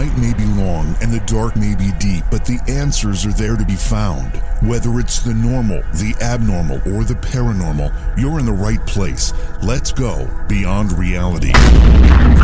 Night may be long and the dark may be deep, but the answers are there to be found. Whether it's the normal, the abnormal, or the paranormal, you're in the right place. Let's go beyond reality.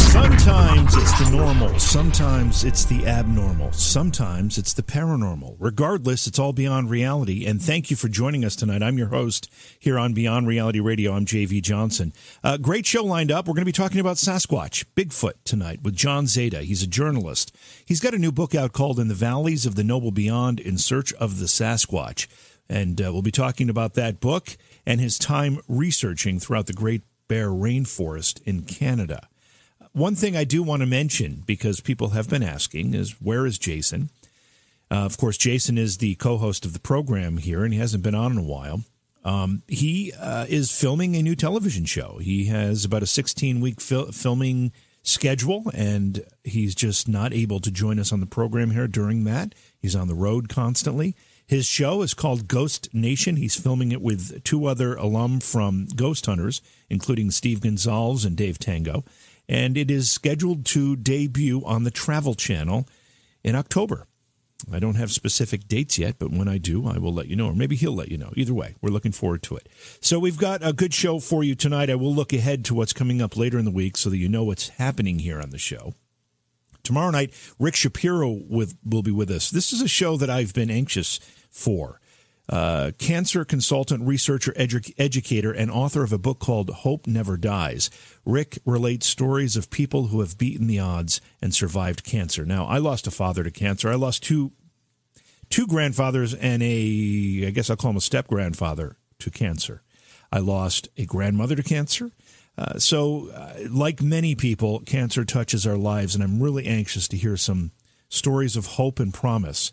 Sometimes it's the normal, sometimes it's the abnormal, sometimes it's the paranormal. Regardless, it's all beyond reality. And thank you for joining us tonight. I'm your host here on Beyond Reality Radio. I'm JV Johnson. Uh, great show lined up. We're going to be talking about Sasquatch, Bigfoot tonight with John Zada. He's a journalist. He's got a new book out called In the Valleys of the Noble Beyond in Search of the Sasquatch. And uh, we'll be talking about that book and his time researching throughout the Great Bear Rainforest in Canada. One thing I do want to mention, because people have been asking, is where is Jason? Uh, of course, Jason is the co host of the program here, and he hasn't been on in a while. Um, he uh, is filming a new television show. He has about a 16 week fil- filming schedule, and he's just not able to join us on the program here during that. He's on the road constantly. His show is called Ghost Nation. He's filming it with two other alum from Ghost Hunters, including Steve Gonzalez and Dave Tango and it is scheduled to debut on the Travel Channel in October. I don't have specific dates yet, but when I do, I will let you know, or maybe he'll let you know. Either way, we're looking forward to it. So we've got a good show for you tonight. I will look ahead to what's coming up later in the week so that you know what's happening here on the show. Tomorrow night, Rick Shapiro with, will be with us. This is a show that I've been anxious for uh, cancer consultant, researcher, edu- educator, and author of a book called Hope Never Dies. Rick relates stories of people who have beaten the odds and survived cancer. Now, I lost a father to cancer. I lost two two grandfathers and a I guess I'll call him a step grandfather to cancer. I lost a grandmother to cancer. Uh, so, uh, like many people, cancer touches our lives, and I'm really anxious to hear some stories of hope and promise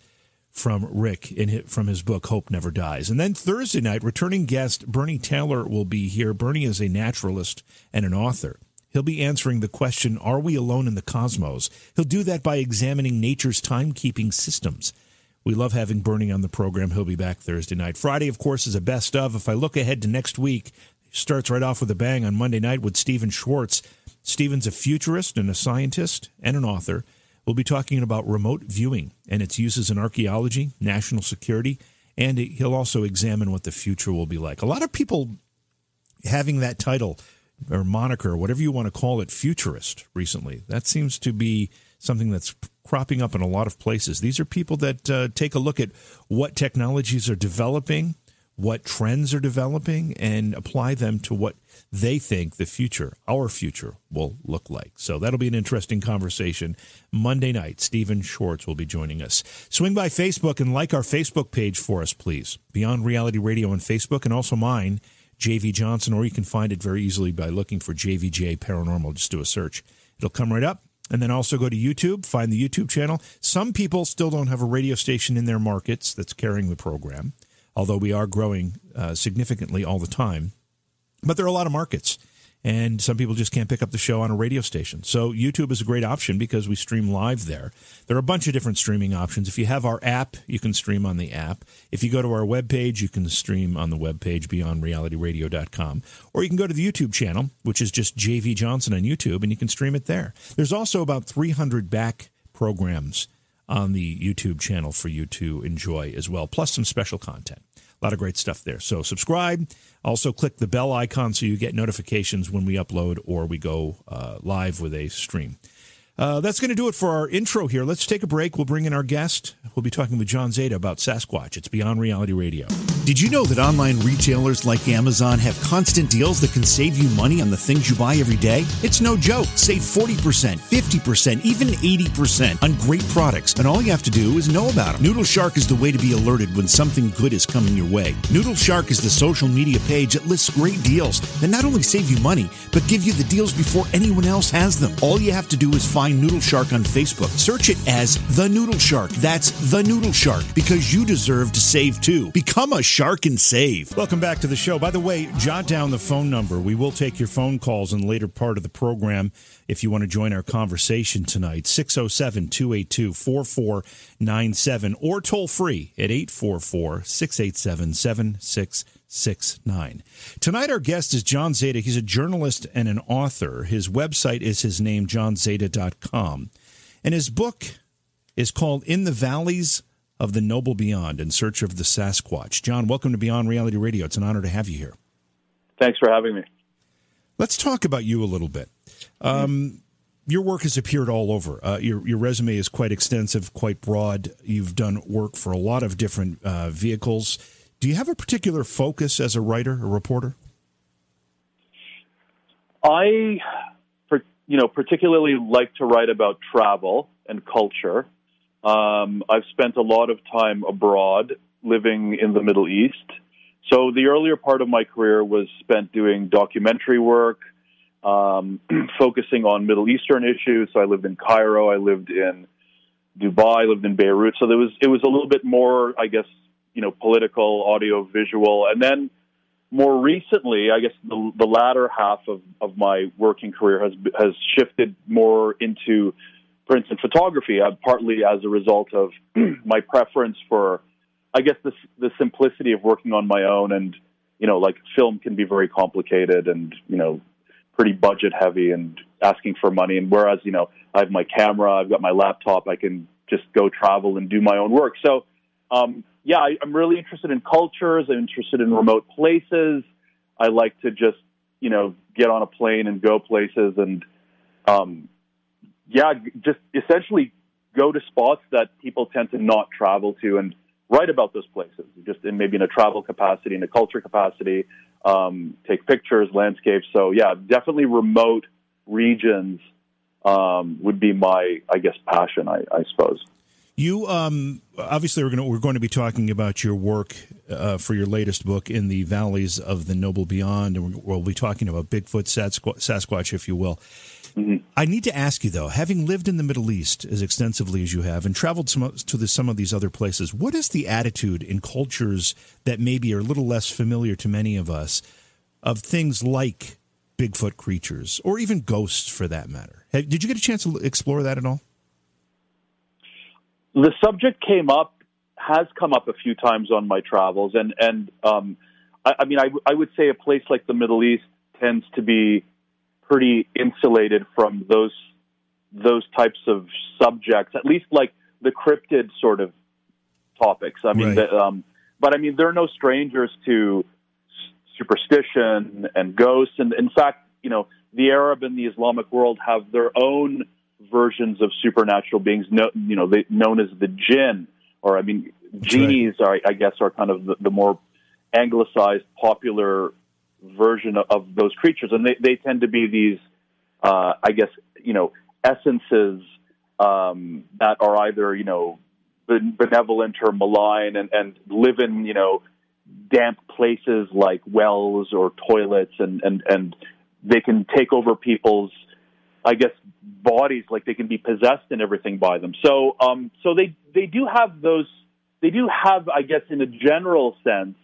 from Rick in his, from his book Hope Never Dies. And then Thursday night, returning guest Bernie Taylor will be here. Bernie is a naturalist and an author. He'll be answering the question, Are we alone in the cosmos? He'll do that by examining nature's timekeeping systems. We love having Bernie on the program. He'll be back Thursday night. Friday, of course, is a best of. If I look ahead to next week, starts right off with a bang on Monday night with Stephen Schwartz. Stephen's a futurist and a scientist and an author. We'll be talking about remote viewing and its uses in archaeology, national security, and he'll also examine what the future will be like. A lot of people having that title or moniker, whatever you want to call it, futurist recently. That seems to be something that's cropping up in a lot of places. These are people that uh, take a look at what technologies are developing, what trends are developing, and apply them to what they think the future, our future, will look like. So that'll be an interesting conversation. Monday night, Stephen Schwartz will be joining us. Swing by Facebook and like our Facebook page for us, please. Beyond Reality Radio on Facebook and also mine, JV Johnson, or you can find it very easily by looking for JVJ Paranormal. Just do a search. It'll come right up. And then also go to YouTube, find the YouTube channel. Some people still don't have a radio station in their markets that's carrying the program, although we are growing uh, significantly all the time. But there are a lot of markets, and some people just can't pick up the show on a radio station. So YouTube is a great option because we stream live there. There are a bunch of different streaming options. If you have our app, you can stream on the app. If you go to our webpage, you can stream on the webpage beyondrealityradio.com. Or you can go to the YouTube channel, which is just JV Johnson on YouTube, and you can stream it there. There's also about 300 back programs on the YouTube channel for you to enjoy as well, plus some special content. A lot of great stuff there. So subscribe. Also, click the bell icon so you get notifications when we upload or we go uh, live with a stream. Uh, that's going to do it for our intro here. Let's take a break. We'll bring in our guest. We'll be talking with John Zada about Sasquatch. It's Beyond Reality Radio. Did you know that online retailers like Amazon have constant deals that can save you money on the things you buy every day? It's no joke. Save 40%, 50%, even 80% on great products. And all you have to do is know about them. Noodle Shark is the way to be alerted when something good is coming your way. Noodle Shark is the social media page that lists great deals that not only save you money, but give you the deals before anyone else has them. All you have to do is find Noodle Shark on Facebook. Search it as The Noodle Shark. That's The Noodle Shark because you deserve to save too. Become a shark and save. Welcome back to the show. By the way, jot down the phone number. We will take your phone calls in the later part of the program if you want to join our conversation tonight. 607 282 4497 or toll free at 844 687 7669. Tonight, our guest is John Zada. He's a journalist and an author. His website is his name, johnzada.com. And his book is called In the Valleys of the Noble Beyond in Search of the Sasquatch. John, welcome to Beyond Reality Radio. It's an honor to have you here. Thanks for having me. Let's talk about you a little bit. Um, your work has appeared all over. Uh, your your resume is quite extensive, quite broad. You've done work for a lot of different uh, vehicles. Do you have a particular focus as a writer, a reporter? I, you know, particularly like to write about travel and culture. Um, I've spent a lot of time abroad, living in the Middle East. So the earlier part of my career was spent doing documentary work, um, focusing on Middle Eastern issues. So I lived in Cairo, I lived in Dubai, I lived in Beirut. So there was it was a little bit more, I guess, you know, political, audio, visual, and then more recently, I guess the, the latter half of, of my working career has has shifted more into, for instance, photography. Uh, partly as a result of my preference for, I guess, the the simplicity of working on my own, and you know, like film can be very complicated, and you know, pretty budget heavy, and asking for money. And whereas you know, I have my camera, I've got my laptop, I can just go travel and do my own work. So. Um, yeah, I, I'm really interested in cultures. I'm interested in remote places. I like to just, you know, get on a plane and go places and, um, yeah, just essentially go to spots that people tend to not travel to and write about those places, just in maybe in a travel capacity, in a culture capacity, um, take pictures, landscapes. So yeah, definitely remote regions um, would be my, I guess, passion. I, I suppose. You um, obviously we're going to we're going to be talking about your work uh, for your latest book in the valleys of the noble beyond, and we'll be talking about Bigfoot, Sasquatch, if you will. Mm-hmm. I need to ask you though, having lived in the Middle East as extensively as you have, and traveled some, to the, some of these other places, what is the attitude in cultures that maybe are a little less familiar to many of us of things like Bigfoot creatures or even ghosts, for that matter? Did you get a chance to explore that at all? The subject came up, has come up a few times on my travels, and and um, I, I mean, I, w- I would say a place like the Middle East tends to be pretty insulated from those those types of subjects, at least like the cryptid sort of topics. I mean, right. the, um, but I mean, they're no strangers to superstition and ghosts, and in fact, you know, the Arab and the Islamic world have their own versions of supernatural beings, no, you know, they, known as the jinn, or I mean, genies right. are, I guess, are kind of the, the more anglicized, popular version of, of, those creatures, and they, they tend to be these, uh, I guess, you know, essences um, that are either, you know, benevolent or malign, and, and live in, you know, damp places like wells or toilets, and and and they can take over people's I guess bodies like they can be possessed and everything by them. So um, so they they do have those they do have I guess in a general sense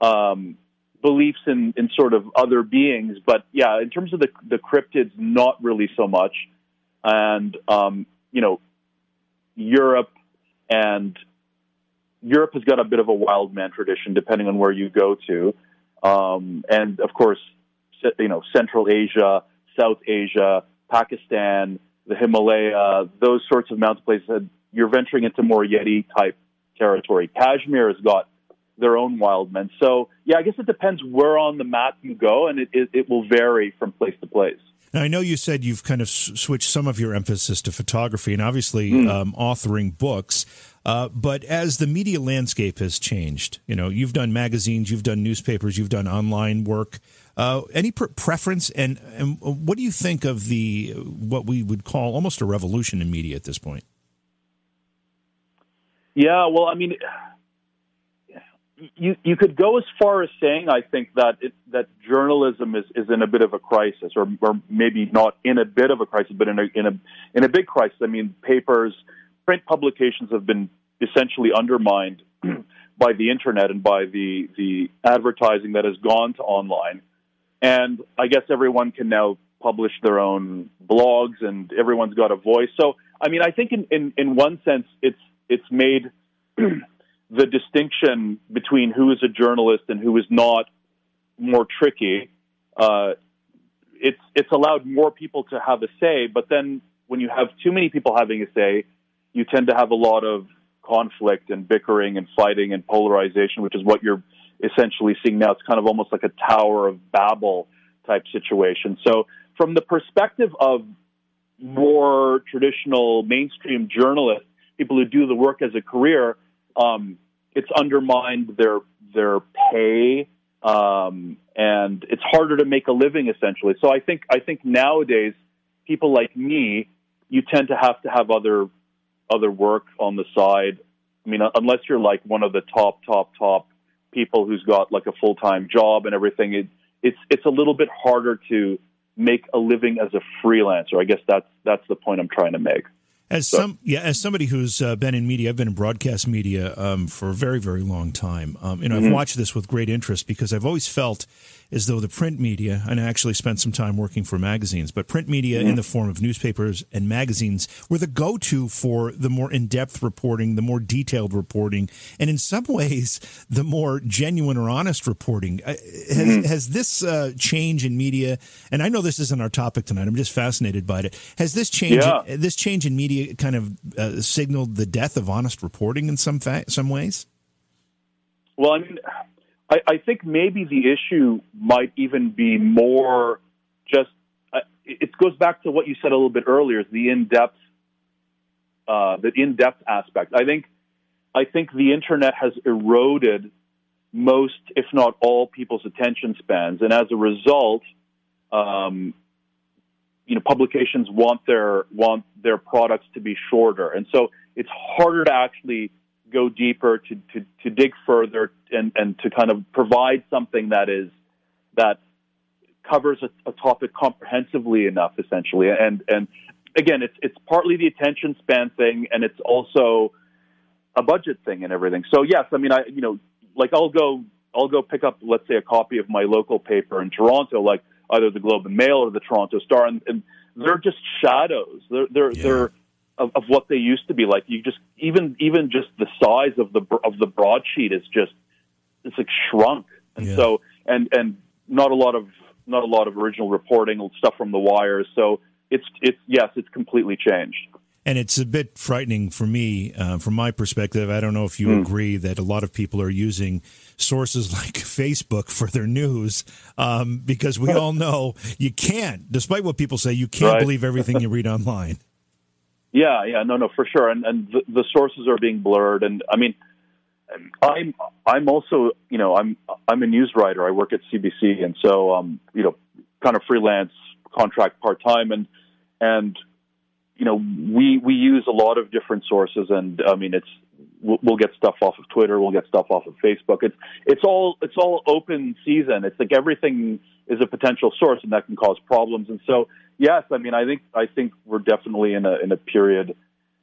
um, beliefs in, in sort of other beings, but yeah, in terms of the the cryptids, not really so much. And um, you know, Europe and Europe has got a bit of a wild man tradition, depending on where you go to, um, and of course, you know, Central Asia, South Asia, Pakistan, the Himalaya, those sorts of mountain places, you're venturing into more Yeti type territory. Kashmir has got their own wild men. So, yeah, I guess it depends where on the map you go, and it, it, it will vary from place to place. Now, I know you said you've kind of s- switched some of your emphasis to photography and obviously mm. um, authoring books. Uh, but as the media landscape has changed, you know, you've done magazines, you've done newspapers, you've done online work. Uh, any pre- preference, and, and what do you think of the what we would call almost a revolution in media at this point? Yeah, well, I mean, you you could go as far as saying I think that it, that journalism is, is in a bit of a crisis, or or maybe not in a bit of a crisis, but in a in a in a big crisis. I mean, papers, print publications have been essentially undermined by the internet and by the the advertising that has gone to online, and I guess everyone can now publish their own blogs, and everyone's got a voice. So, I mean, I think in in, in one sense, it's it's made the distinction between who is a journalist and who is not more tricky. Uh, it's it's allowed more people to have a say, but then when you have too many people having a say, you tend to have a lot of conflict and bickering and fighting and polarization, which is what you're essentially seeing now. It's kind of almost like a Tower of Babel type situation. So, from the perspective of more traditional mainstream journalists, people who do the work as a career, um, it's undermined their their pay, um, and it's harder to make a living essentially. So I think I think nowadays people like me, you tend to have to have other other work on the side. I mean, unless you're like one of the top top top people who's got like a full time job and everything, it, it's it's a little bit harder to make a living as a freelancer. I guess that's that's the point I'm trying to make. As some, yeah, as somebody who's uh, been in media, I've been in broadcast media um, for a very, very long time. Um, and mm-hmm. I've watched this with great interest because I've always felt as though the print media, and I actually spent some time working for magazines, but print media mm-hmm. in the form of newspapers and magazines were the go to for the more in depth reporting, the more detailed reporting, and in some ways, the more genuine or honest reporting. Uh, has, mm-hmm. has, this uh, change in media, and I know this isn't our topic tonight, I'm just fascinated by it. Has this change, yeah. this change in media kind of uh, signaled the death of honest reporting in some, fa- some ways? Well, I mean, I, I think maybe the issue might even be more just. Uh, it goes back to what you said a little bit earlier: the in depth, uh, the in depth aspect. I think, I think the internet has eroded most, if not all, people's attention spans, and as a result, um, you know, publications want their want their products to be shorter, and so it's harder to actually go deeper, to, to, to dig further, and, and to kind of provide something that is that covers a, a topic comprehensively enough, essentially. And and again, it's it's partly the attention span thing, and it's also a budget thing and everything. So yes, I mean, I you know, like I'll go I'll go pick up, let's say, a copy of my local paper in Toronto, like either the Globe and Mail or the Toronto Star, and, and they're just shadows. They're they're yeah. they're of, of what they used to be. Like you just even even just the size of the of the broadsheet is just it's like shrunk, and yeah. so and and not a lot of not a lot of original reporting stuff from the wires. So it's it's yes, it's completely changed. And it's a bit frightening for me, uh, from my perspective. I don't know if you mm. agree that a lot of people are using sources like Facebook for their news, um, because we all know you can't, despite what people say, you can't right. believe everything you read online. Yeah, yeah, no, no, for sure, and and the, the sources are being blurred, and I mean, I'm I'm also you know I'm I'm a news writer. I work at CBC, and so um you know kind of freelance contract part time, and and you know we we use a lot of different sources, and I mean it's we'll, we'll get stuff off of Twitter, we'll get stuff off of Facebook. It's it's all it's all open season. It's like everything is a potential source, and that can cause problems, and so yes, I mean, I think I think we're definitely in a in a period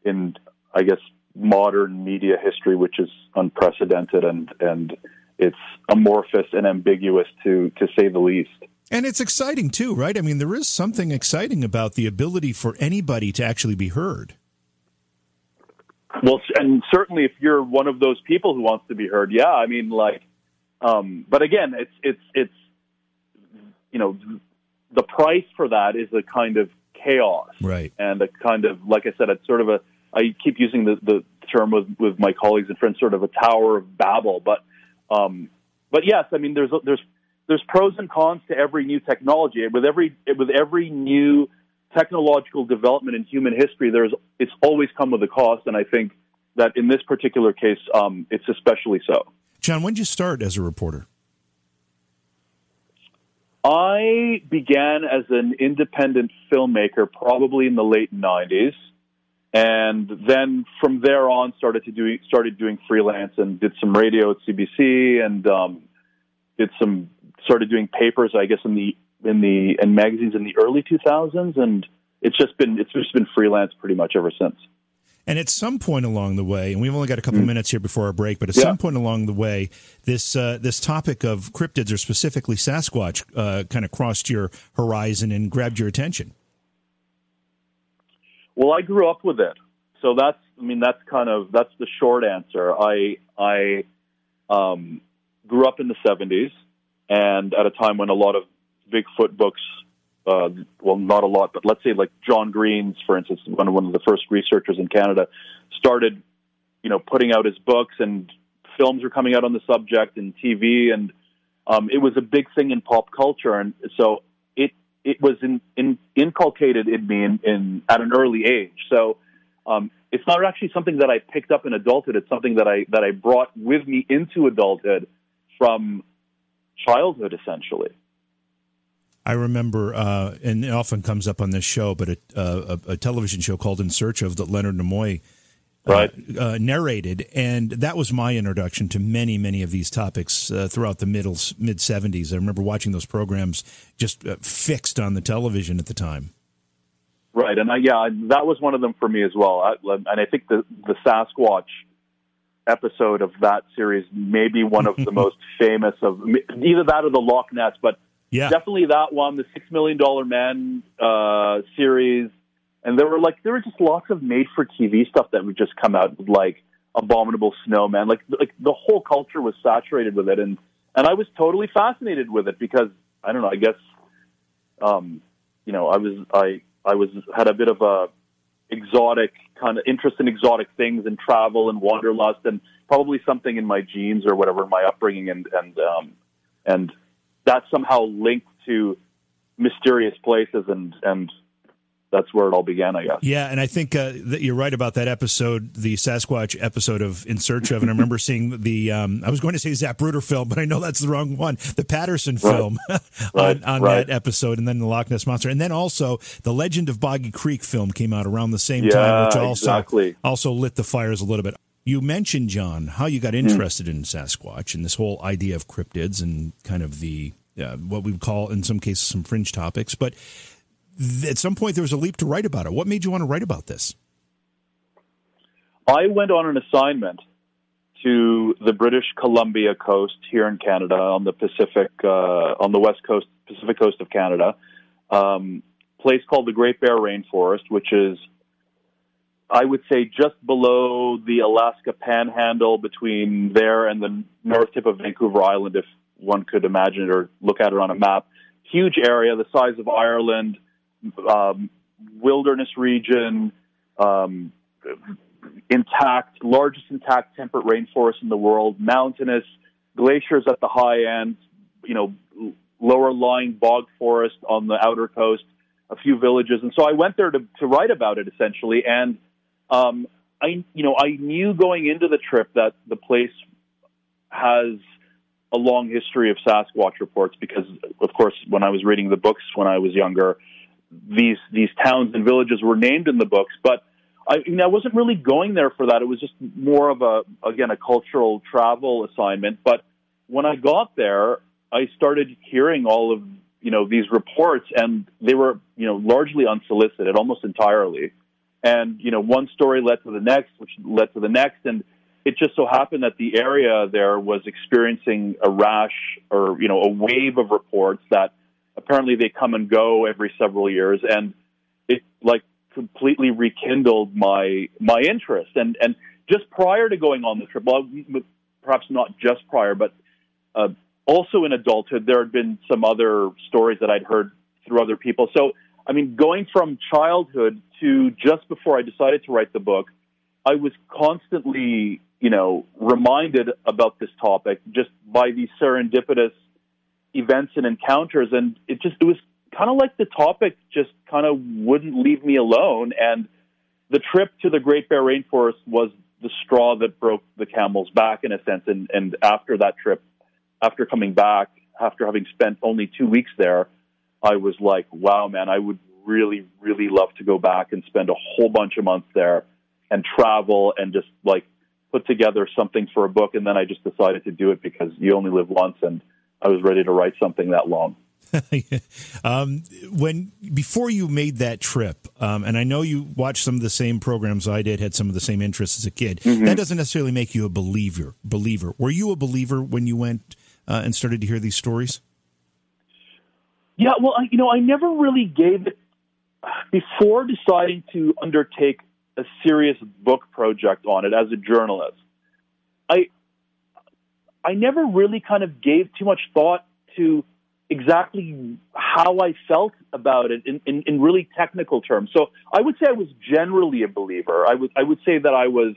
in I guess modern media history which is unprecedented and and it's amorphous and ambiguous to to say the least. And it's exciting too, right? I mean, there is something exciting about the ability for anybody to actually be heard. Well, and certainly if you're one of those people who wants to be heard, yeah, I mean, like, um, but again, it's it's it's you know the price for that is a kind of chaos, right? And a kind of, like I said, it's sort of a. I keep using the, the term with, with my colleagues and friends, sort of a tower of Babel. But, um, but yes, I mean, there's there's there's pros and cons to every new technology. With every with every new technological development in human history, there's it's always come with a cost, and I think that in this particular case, um, it's especially so. John, when did you start as a reporter? I began as an independent filmmaker probably in the late '90s, and then from there on started to do started doing freelance and did some radio at CBC and um, did some started doing papers, I guess, in the in the in magazines in the early 2000s, and it's just been it's just been freelance pretty much ever since. And at some point along the way, and we've only got a couple mm. minutes here before our break, but at yeah. some point along the way, this uh, this topic of cryptids, or specifically Sasquatch, uh, kind of crossed your horizon and grabbed your attention. Well, I grew up with it, so that's I mean that's kind of that's the short answer. I I um, grew up in the '70s, and at a time when a lot of Bigfoot books uh, well, not a lot, but let's say like John Green's, for instance, one of one of the first researchers in Canada, started, you know, putting out his books and films were coming out on the subject and TV, and um, it was a big thing in pop culture, and so it it was in, in, inculcated in me in, in at an early age. So um, it's not actually something that I picked up in adulthood. It's something that I that I brought with me into adulthood from childhood, essentially. I remember, uh, and it often comes up on this show, but a, uh, a, a television show called In Search of that Leonard Nimoy uh, right. Uh, narrated, and that was my introduction to many, many of these topics uh, throughout the middle mid '70s. I remember watching those programs just uh, fixed on the television at the time. Right, and I, yeah, that was one of them for me as well. I, and I think the the Sasquatch episode of that series may be one of the most famous of either that or the Loch Ness, but yeah. Definitely that one, the Six Million Dollar Man uh, series. And there were like, there were just lots of made for TV stuff that would just come out like Abominable Snowman. Like, like the whole culture was saturated with it. And, and I was totally fascinated with it because, I don't know, I guess, um, you know, I was, I, I was, had a bit of a exotic kind of interest in exotic things and travel and wanderlust and probably something in my genes or whatever, my upbringing and, and, um, and that's somehow linked to mysterious places and and that's where it all began, I guess. Yeah, and I think uh, that you're right about that episode, the Sasquatch episode of In Search of. And I remember seeing the, um, I was going to say Zapruder film, but I know that's the wrong one, the Patterson film right. on, on right. that episode, and then the Loch Ness Monster. And then also the Legend of Boggy Creek film came out around the same yeah, time, which also, exactly. also lit the fires a little bit. You mentioned, John, how you got hmm. interested in Sasquatch and this whole idea of cryptids and kind of the uh, what we would call, in some cases, some fringe topics. But th- at some point, there was a leap to write about it. What made you want to write about this? I went on an assignment to the British Columbia coast here in Canada on the Pacific, uh, on the west coast, Pacific coast of Canada, um, place called the Great Bear Rainforest, which is I would say just below the Alaska Panhandle between there and the north tip of Vancouver Island, if one could imagine it or look at it on a map. Huge area, the size of Ireland, um, wilderness region, um, intact, largest intact temperate rainforest in the world, mountainous, glaciers at the high end, you know, lower lying bog forest on the outer coast, a few villages. And so I went there to, to write about it essentially. And um, I, you know, I knew going into the trip that the place has a long history of Sasquatch reports because, of course, when I was reading the books when I was younger, these these towns and villages were named in the books. But I, I, mean, I wasn't really going there for that. It was just more of a again a cultural travel assignment. But when I got there, I started hearing all of you know these reports, and they were you know largely unsolicited, almost entirely. And you know, one story led to the next, which led to the next, and it just so happened that the area there was experiencing a rash or you know a wave of reports that apparently they come and go every several years. And it like completely rekindled my my interest. And and just prior to going on the trip well perhaps not just prior but uh, also in adulthood there had been some other stories that I'd heard through other people. So I mean going from childhood to just before I decided to write the book I was constantly you know, reminded about this topic just by these serendipitous events and encounters, and it just it was kind of like the topic just kind of wouldn't leave me alone. And the trip to the Great Bear Rainforest was the straw that broke the camel's back in a sense. And, and after that trip, after coming back, after having spent only two weeks there, I was like, wow, man, I would really, really love to go back and spend a whole bunch of months there and travel and just like put together something for a book. And then I just decided to do it because you only live once and I was ready to write something that long. um, when before you made that trip, um, and I know you watched some of the same programs I did, had some of the same interests as a kid. Mm-hmm. That doesn't necessarily make you a believer. Believer. Were you a believer when you went uh, and started to hear these stories? Yeah, well, I, you know, I never really gave it before deciding to undertake a serious book project on it as a journalist. I I never really kind of gave too much thought to exactly how I felt about it in, in, in, really technical terms. So I would say I was generally a believer. I would I would say that I was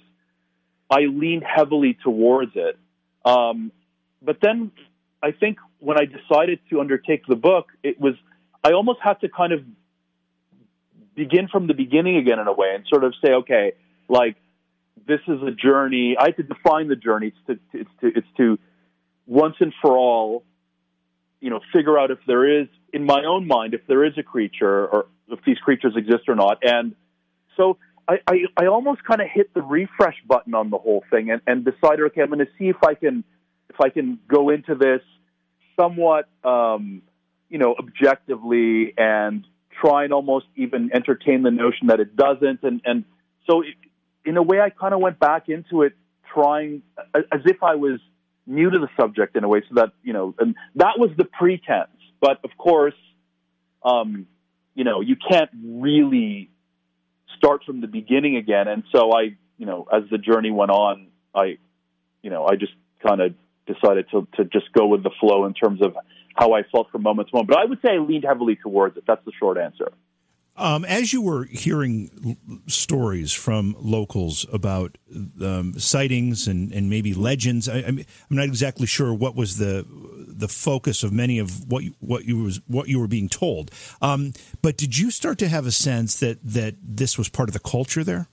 I leaned heavily towards it. Um, but then I think when I decided to undertake the book, it was I almost had to kind of begin from the beginning again in a way and sort of say, okay, like this is a journey. I had to define the journey. It's to it's to it's to once and for all you know, figure out if there is, in my own mind, if there is a creature or if these creatures exist or not. And so I, I, I almost kind of hit the refresh button on the whole thing and, and decided, okay, I'm going to see if I can, if I can go into this somewhat, um, you know, objectively and try and almost even entertain the notion that it doesn't. And, and so it, in a way, I kind of went back into it trying as if I was new to the subject in a way, so that you know, and that was the pretense. But of course, um, you know, you can't really start from the beginning again. And so I, you know, as the journey went on, I, you know, I just kind of decided to to just go with the flow in terms of how I felt from moment to moment. But I would say I leaned heavily towards it. That's the short answer. Um, as you were hearing stories from locals about um, sightings and, and maybe legends, I, am not exactly sure what was the the focus of many of what you, what you was what you were being told. Um, but did you start to have a sense that that this was part of the culture there?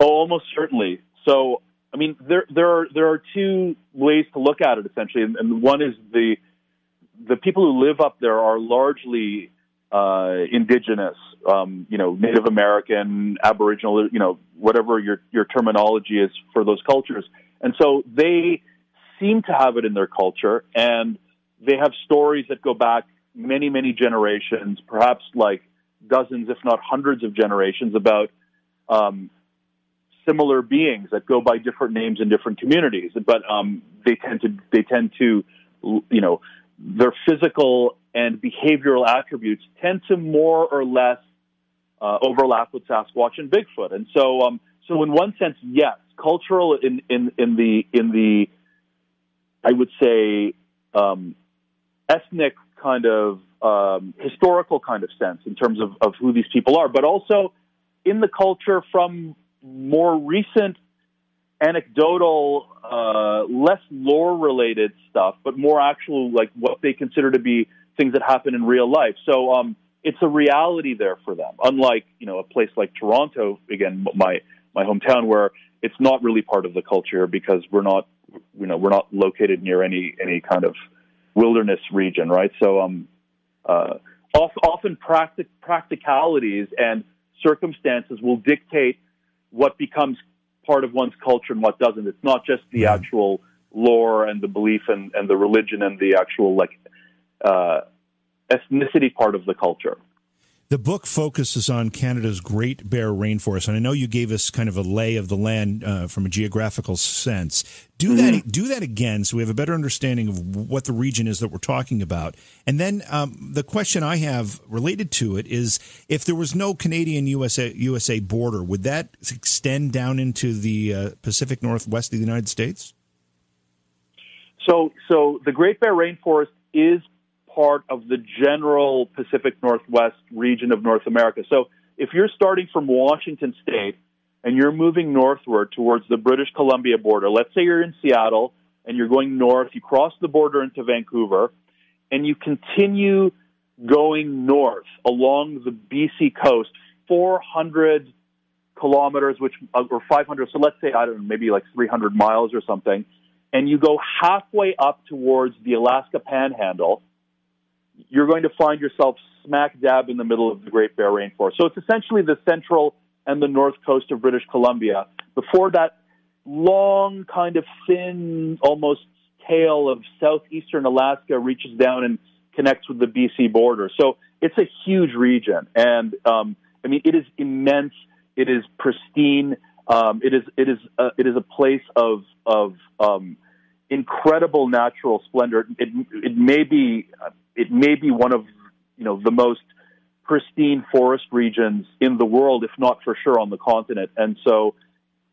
Oh, almost certainly. So, I mean, there there are there are two ways to look at it essentially, and, and one is the the people who live up there are largely uh, indigenous, um, you know, Native American, Aboriginal, you know, whatever your your terminology is for those cultures, and so they seem to have it in their culture, and they have stories that go back many many generations, perhaps like dozens, if not hundreds of generations, about um, similar beings that go by different names in different communities, but um, they tend to they tend to you know their physical and behavioral attributes tend to more or less uh, overlap with Sasquatch and Bigfoot. And so, um, so in one sense, yes, cultural in, in, in the in the I would say um, ethnic kind of um, historical kind of sense in terms of, of who these people are, but also in the culture from more recent anecdotal, uh, less lore related stuff, but more actual like what they consider to be things that happen in real life. So um, it's a reality there for them. Unlike you know a place like Toronto, again my my hometown, where it's not really part of the culture because we're not you know we're not located near any any kind of wilderness region, right? So um, uh, often practic- practicalities and circumstances will dictate what becomes part of one's culture and what doesn't. It's not just the actual lore and the belief and, and the religion and the actual like uh, ethnicity part of the culture. The book focuses on Canada's Great Bear Rainforest, and I know you gave us kind of a lay of the land uh, from a geographical sense. Do mm-hmm. that, do that again, so we have a better understanding of what the region is that we're talking about. And then um, the question I have related to it is: if there was no Canadian USA USA border, would that extend down into the uh, Pacific Northwest of the United States? So, so the Great Bear Rainforest is part of the general Pacific Northwest region of North America. So if you're starting from Washington State and you're moving northward towards the British Columbia border, let's say you're in Seattle and you're going north. You cross the border into Vancouver, and you continue going north along the BC coast, 400 kilometers, which uh, or 500. So let's say I don't know, maybe like 300 miles or something, and you go halfway up towards the Alaska Panhandle. You're going to find yourself smack dab in the middle of the Great Bear Rainforest. So it's essentially the central and the north coast of British Columbia. Before that long, kind of thin, almost tail of southeastern Alaska reaches down and connects with the BC border. So it's a huge region, and um, I mean it is immense. It is pristine. Um, it is it is a, it is a place of of um, incredible natural splendor. It it may be it may be one of you know the most pristine forest regions in the world, if not for sure on the continent. And so,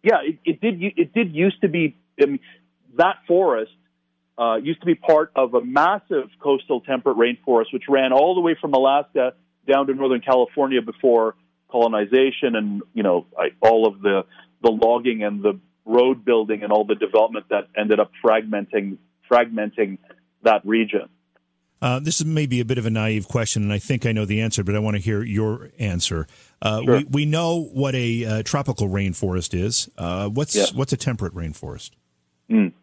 yeah, it, it did it did used to be I mean, that forest uh, used to be part of a massive coastal temperate rainforest, which ran all the way from Alaska down to northern California before colonization and you know all of the the logging and the road building and all the development that ended up fragmenting fragmenting that region. Uh, this is maybe a bit of a naive question, and I think I know the answer, but I want to hear your answer. Uh, sure. we, we know what a uh, tropical rainforest is. Uh, what's Yeah. what's a temperate rainforest? Mm.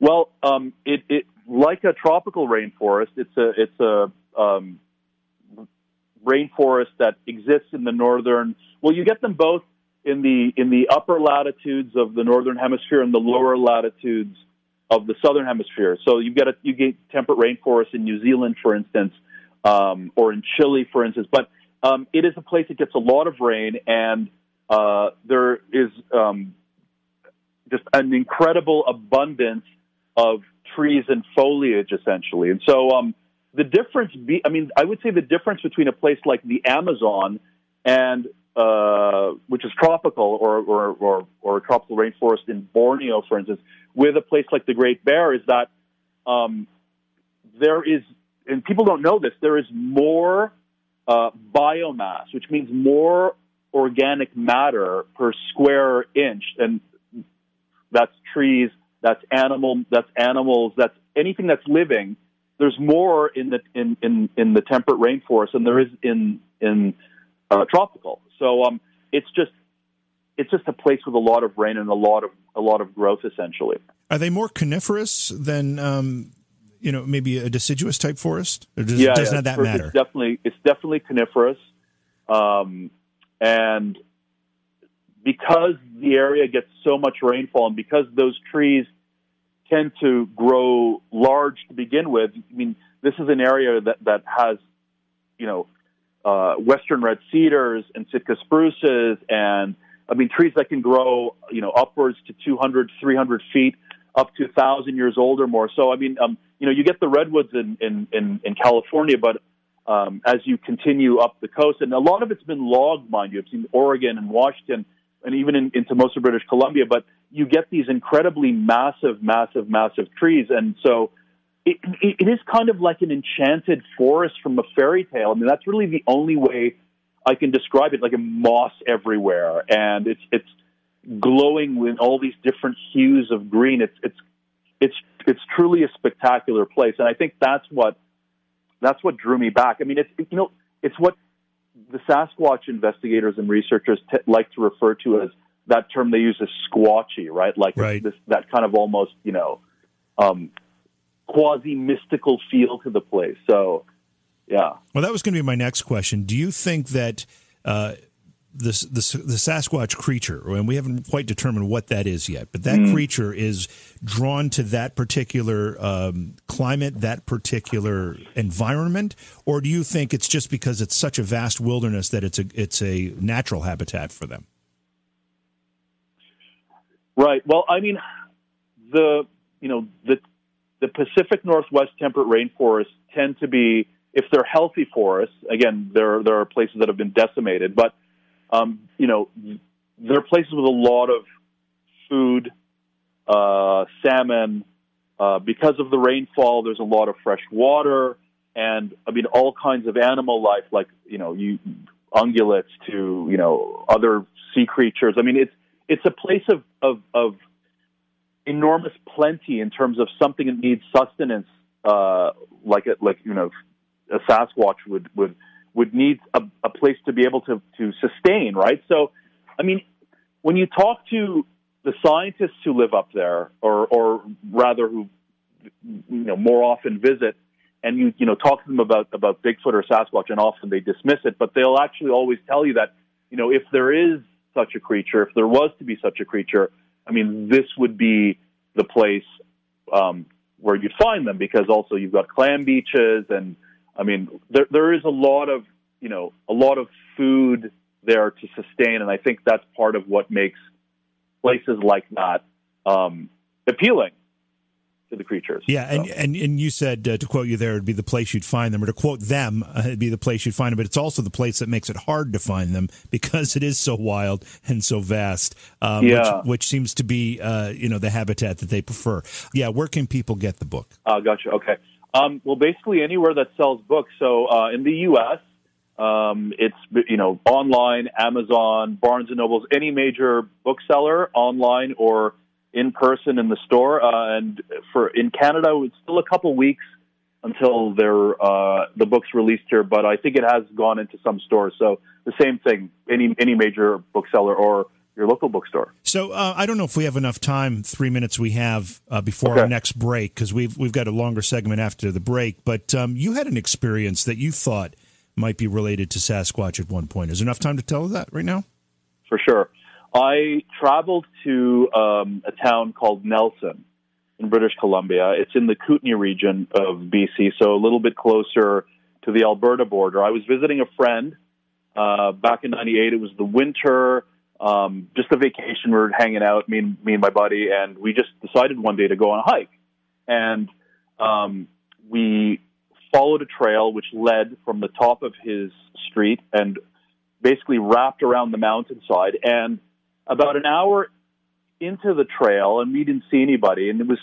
Well, um, it, it like a tropical rainforest. It's a it's a um, rainforest that exists in the northern. Well, you get them both in the in the upper latitudes of the northern hemisphere and the lower latitudes of the southern hemisphere. So you get a you get temperate rainforests in New Zealand, for instance, um, or in Chile, for instance. But um, it is a place that gets a lot of rain, and uh, there is um, just an incredible abundance of trees and foliage, essentially. And so um, the difference, be, I mean, I would say the difference between a place like the Amazon and uh, which is tropical or, or, or, or a tropical rainforest in Borneo, for instance, with a place like the Great Bear is that um, there is, and people don't know this, there is more uh, biomass, which means more organic matter per square inch, and that's trees, that's animal, that's animals, that's anything that's living. There's more in the in, in, in the temperate rainforest than there is in in uh, tropical. So um, it's just it's just a place with a lot of rain and a lot of a lot of growth, essentially. Are they more coniferous than um, you know maybe a deciduous type forest? Or does, yeah, does yeah, not that matter? It's definitely it's definitely coniferous, um, and because the area gets so much rainfall, and because those trees tend to grow large to begin with, I mean, this is an area that that has, you know, uh, western red cedars and Sitka spruces, and I mean trees that can grow, you know, upwards to 200, 300 feet, up to 1,000 years old or more. So I mean, um, you know, you get the redwoods in in in, in California, but um, as you continue up the coast, and a lot of it's been logged, mind you. I've seen Oregon and Washington, and even in, into most of British Columbia. But you get these incredibly massive, massive, massive trees, and so it, it, it is kind of like an enchanted forest from a fairy tale. I mean, that's really the only way I can describe it. Like a moss everywhere, and it's it's glowing with all these different hues of green. It's it's it's it's truly a spectacular place, and I think that's what that's what drew me back. I mean, it's you know it's what the Sasquatch investigators and researchers t- like to refer to as that term they use is squatchy, right? Like Right. this that kind of almost you know um, quasi mystical feel to the place. So yeah. Well, that was going to be my next question. Do you think that uh, this, this, the Sasquatch creature, and we haven't quite determined what that is yet, but that creature is drawn to that particular um, climate, that particular environment, or do you think it's just because it's such a vast wilderness that it's a it's a natural habitat for them? Right. Well, I mean, the you know the the Pacific Northwest temperate rainforests tend to be, if they're healthy for us, again, there there are places that have been decimated, but um, you know, there are places with a lot of food, uh, salmon. Uh, because of the rainfall, there's a lot of fresh water, and I mean all kinds of animal life, like you know, you ungulates to you know other sea creatures. I mean, it's it's a place of of, of enormous plenty in terms of something that needs sustenance, uh, like a, like you know, a Sasquatch would would would need a, a place to be able to to sustain, right? So, I mean, when you talk to the scientists who live up there, or or rather who you know more often visit, and you you know talk to them about about Bigfoot or Sasquatch, and often they dismiss it, but they'll actually always tell you that you know if there is such a creature, if there was to be such a creature, I mean, this would be the place um, where you'd find them because also you've got clam beaches and I mean there there is a lot of you know a lot of food there to sustain and I think that's part of what makes places like that um, appealing to the creatures. Yeah, and, so. and and you said uh, to quote you there, it'd be the place you'd find them, or to quote them, uh, it'd be the place you'd find them. But it's also the place that makes it hard to find them because it is so wild and so vast. Um, yeah. which, which, seems to be uh, you know the habitat that they prefer. Yeah, where can people get the book? Uh, gotcha. Okay. Um, well, basically anywhere that sells books. So uh, in the U.S. Um, it's you know online, Amazon, Barnes and Nobles, any major bookseller online or in person in the store. Uh, and for in Canada, it's still a couple weeks until they're, uh, the book's released here, but I think it has gone into some stores. So the same thing, any any major bookseller or your local bookstore. So uh, I don't know if we have enough time, three minutes we have uh, before okay. our next break, because we've we've got a longer segment after the break. But um, you had an experience that you thought might be related to Sasquatch at one point. Is there enough time to tell that right now? For sure. I traveled to um, a town called Nelson in British Columbia. It's in the Kootenay region of BC, so a little bit closer to the Alberta border. I was visiting a friend uh, back in '98. It was the winter, um, just a vacation. We were hanging out, me and me and my buddy, and we just decided one day to go on a hike. And um, we followed a trail which led from the top of his street and basically wrapped around the mountainside and about an hour into the trail, and we didn't see anybody, and it was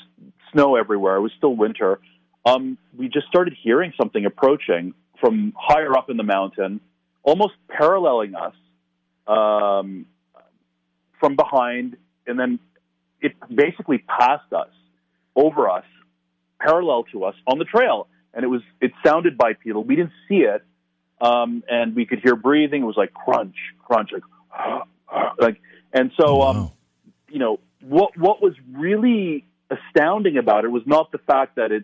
snow everywhere. It was still winter. Um, we just started hearing something approaching from higher up in the mountain, almost paralleling us um, from behind, and then it basically passed us, over us, parallel to us on the trail. And it was it sounded bipedal. We didn't see it, um, and we could hear breathing. It was like crunch, crunch, like like and so, um, you know, what what was really astounding about it was not the fact that it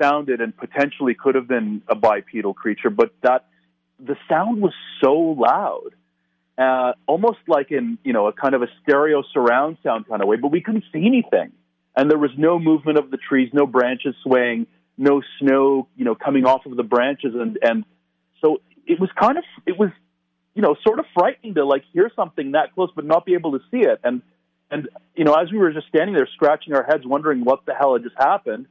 sounded and potentially could have been a bipedal creature, but that the sound was so loud, uh, almost like in you know a kind of a stereo surround sound kind of way. But we couldn't see anything, and there was no movement of the trees, no branches swaying, no snow, you know, coming off of the branches, and and so it was kind of it was you know, sort of frightening to like hear something that close but not be able to see it. And and you know, as we were just standing there scratching our heads, wondering what the hell had just happened,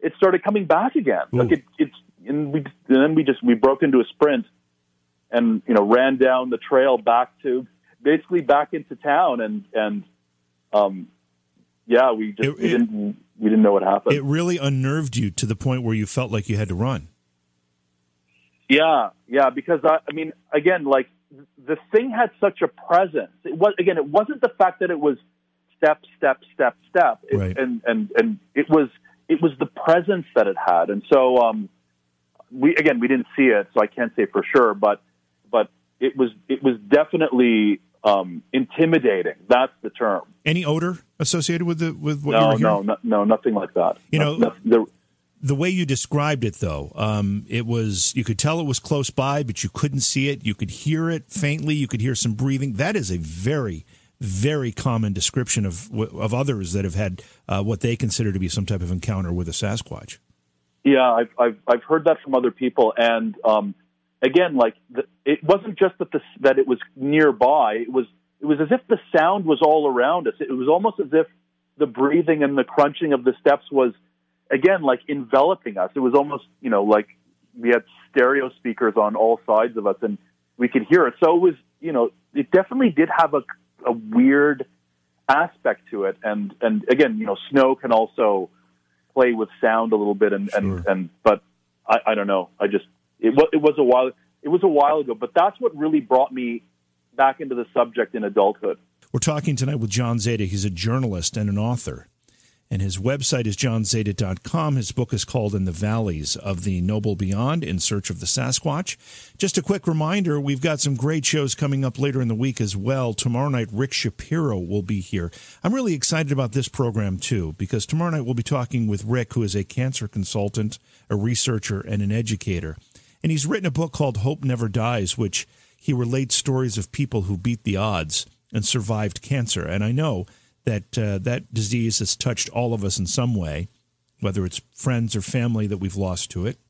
it started coming back again. Ooh. Like it, it's and we and then we just we broke into a sprint and you know ran down the trail back to basically back into town and and um yeah we just it, we didn't we didn't know what happened. It really unnerved you to the point where you felt like you had to run. Yeah, yeah, because I, I mean, again, like the thing had such a presence. It was again, it wasn't the fact that it was step, step, step, step, it, right. and and and it was it was the presence that it had. And so, um, we again, we didn't see it, so I can't say for sure, but but it was it was definitely um, intimidating. That's the term. Any odor associated with the with what no, you were hearing? No, no, no, nothing like that. You know, no, no, the way you described it, though, um, it was you could tell it was close by, but you couldn't see it. You could hear it faintly. You could hear some breathing. That is a very, very common description of of others that have had uh, what they consider to be some type of encounter with a Sasquatch. Yeah, I've I've, I've heard that from other people, and um, again, like the, it wasn't just that the that it was nearby. It was it was as if the sound was all around us. It was almost as if the breathing and the crunching of the steps was again, like enveloping us. It was almost, you know, like we had stereo speakers on all sides of us and we could hear it. So it was, you know, it definitely did have a, a weird aspect to it. And, and again, you know, snow can also play with sound a little bit and, sure. and, and, but I, I don't know. I just, it was, it was a while, it was a while ago, but that's what really brought me back into the subject in adulthood. We're talking tonight with John Zada. He's a journalist and an author. And his website is johnzada.com. His book is called In the Valleys of the Noble Beyond in Search of the Sasquatch. Just a quick reminder we've got some great shows coming up later in the week as well. Tomorrow night, Rick Shapiro will be here. I'm really excited about this program too, because tomorrow night we'll be talking with Rick, who is a cancer consultant, a researcher, and an educator. And he's written a book called Hope Never Dies, which he relates stories of people who beat the odds and survived cancer. And I know that uh, that disease has touched all of us in some way, whether it's friends or family that we've lost to it.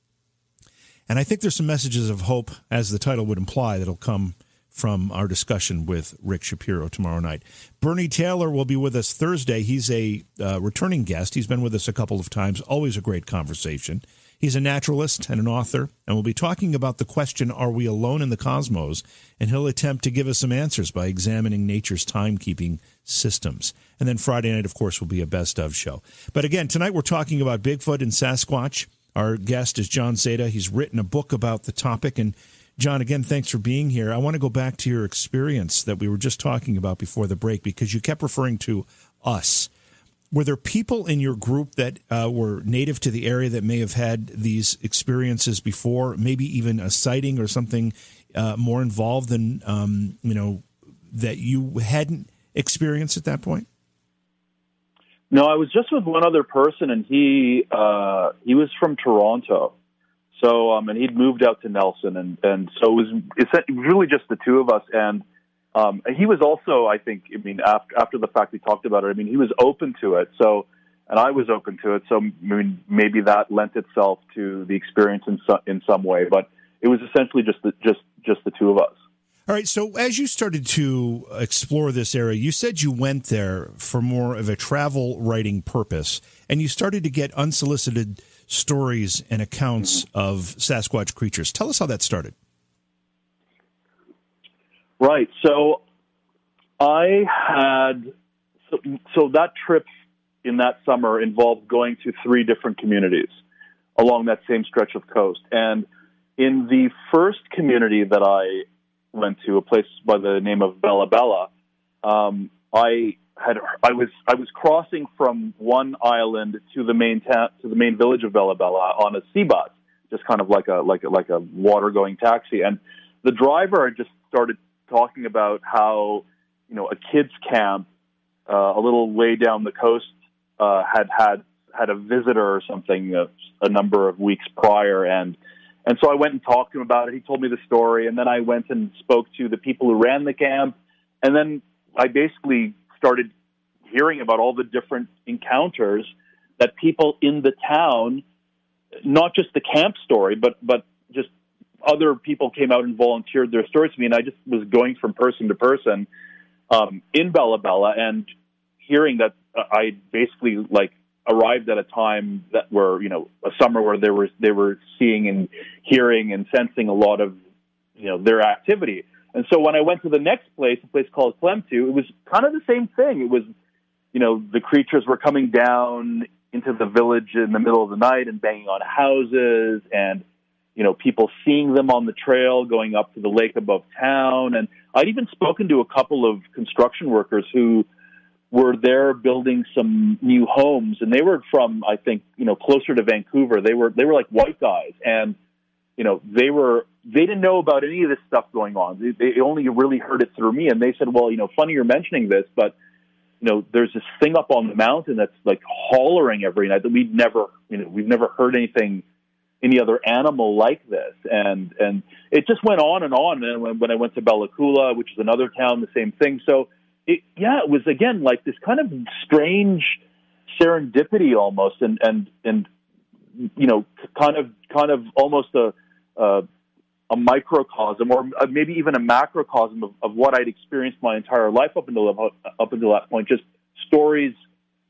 And I think there's some messages of hope, as the title would imply, that'll come from our discussion with Rick Shapiro tomorrow night. Bernie Taylor will be with us Thursday. He's a uh, returning guest. He's been with us a couple of times. Always a great conversation. He's a naturalist and an author, and we'll be talking about the question Are we alone in the cosmos? And he'll attempt to give us some answers by examining nature's timekeeping systems. And then Friday night, of course, will be a best of show. But again, tonight we're talking about Bigfoot and Sasquatch. Our guest is John Zada. He's written a book about the topic. And John, again, thanks for being here. I want to go back to your experience that we were just talking about before the break because you kept referring to us were there people in your group that uh, were native to the area that may have had these experiences before, maybe even a sighting or something uh, more involved than um, you know that you hadn't experienced at that point? No, I was just with one other person, and he uh, he was from Toronto, so um, and he'd moved out to Nelson, and and so it was it's really just the two of us, and um, he was also, I think, I mean, after after the fact we talked about it, I mean, he was open to it. So, and I was open to it. So, I mean, maybe that lent itself to the experience in some in some way. But it was essentially just the, just just the two of us. All right. So, as you started to explore this area, you said you went there for more of a travel writing purpose, and you started to get unsolicited stories and accounts mm-hmm. of Sasquatch creatures. Tell us how that started. Right. So I had so, so that trip in that summer involved going to three different communities along that same stretch of coast. And in the first community that I went to, a place by the name of Bella Bella, um, I had I was I was crossing from one island to the main ta- to the main village of Bella Bella on a sea bus, just kind of like a like a, like a water going taxi. And the driver just started talking about how you know a kids camp uh, a little way down the coast uh, had had had a visitor or something a, a number of weeks prior. And and so I went and talked to him about it. He told me the story, and then I went and spoke to the people who ran the camp, and then I basically started hearing about all the different encounters that people in the town, not just the camp story, but but just other people came out and volunteered their stories to me, and I just was going from person to person um, in Bella Bella and hearing that uh, I basically like arrived at a time that where you know a summer where they were they were seeing and hearing and sensing a lot of you know their activity. And so when I went to the next place, a place called Klemtu, it was kind of the same thing. It was you know the creatures were coming down into the village in the middle of the night and banging on houses and you know, people seeing them on the trail going up to the lake above town. And I'd even spoken to a couple of construction workers who were there building some new homes and they were from, I think, you know, closer to Vancouver. They were, they were like white guys and, you know, they were, they didn't know about any of this stuff going on. They, they only really heard it through me. And they said, well, you know, funny you're mentioning this, but, you know, there's this thing up on the mountain that's like hollering every night that we've never, you know, we've never heard anything any other animal like this. And and it just went on and on. And when, when I went to Bella Coola, which is another town, the same thing. So it, yeah, it was again like this kind of strange serendipity almost, and and and you know, kind of kind of almost a a, a microcosm, or maybe even a macrocosm of, of what I'd experienced my entire life up until up until that point. Just stories,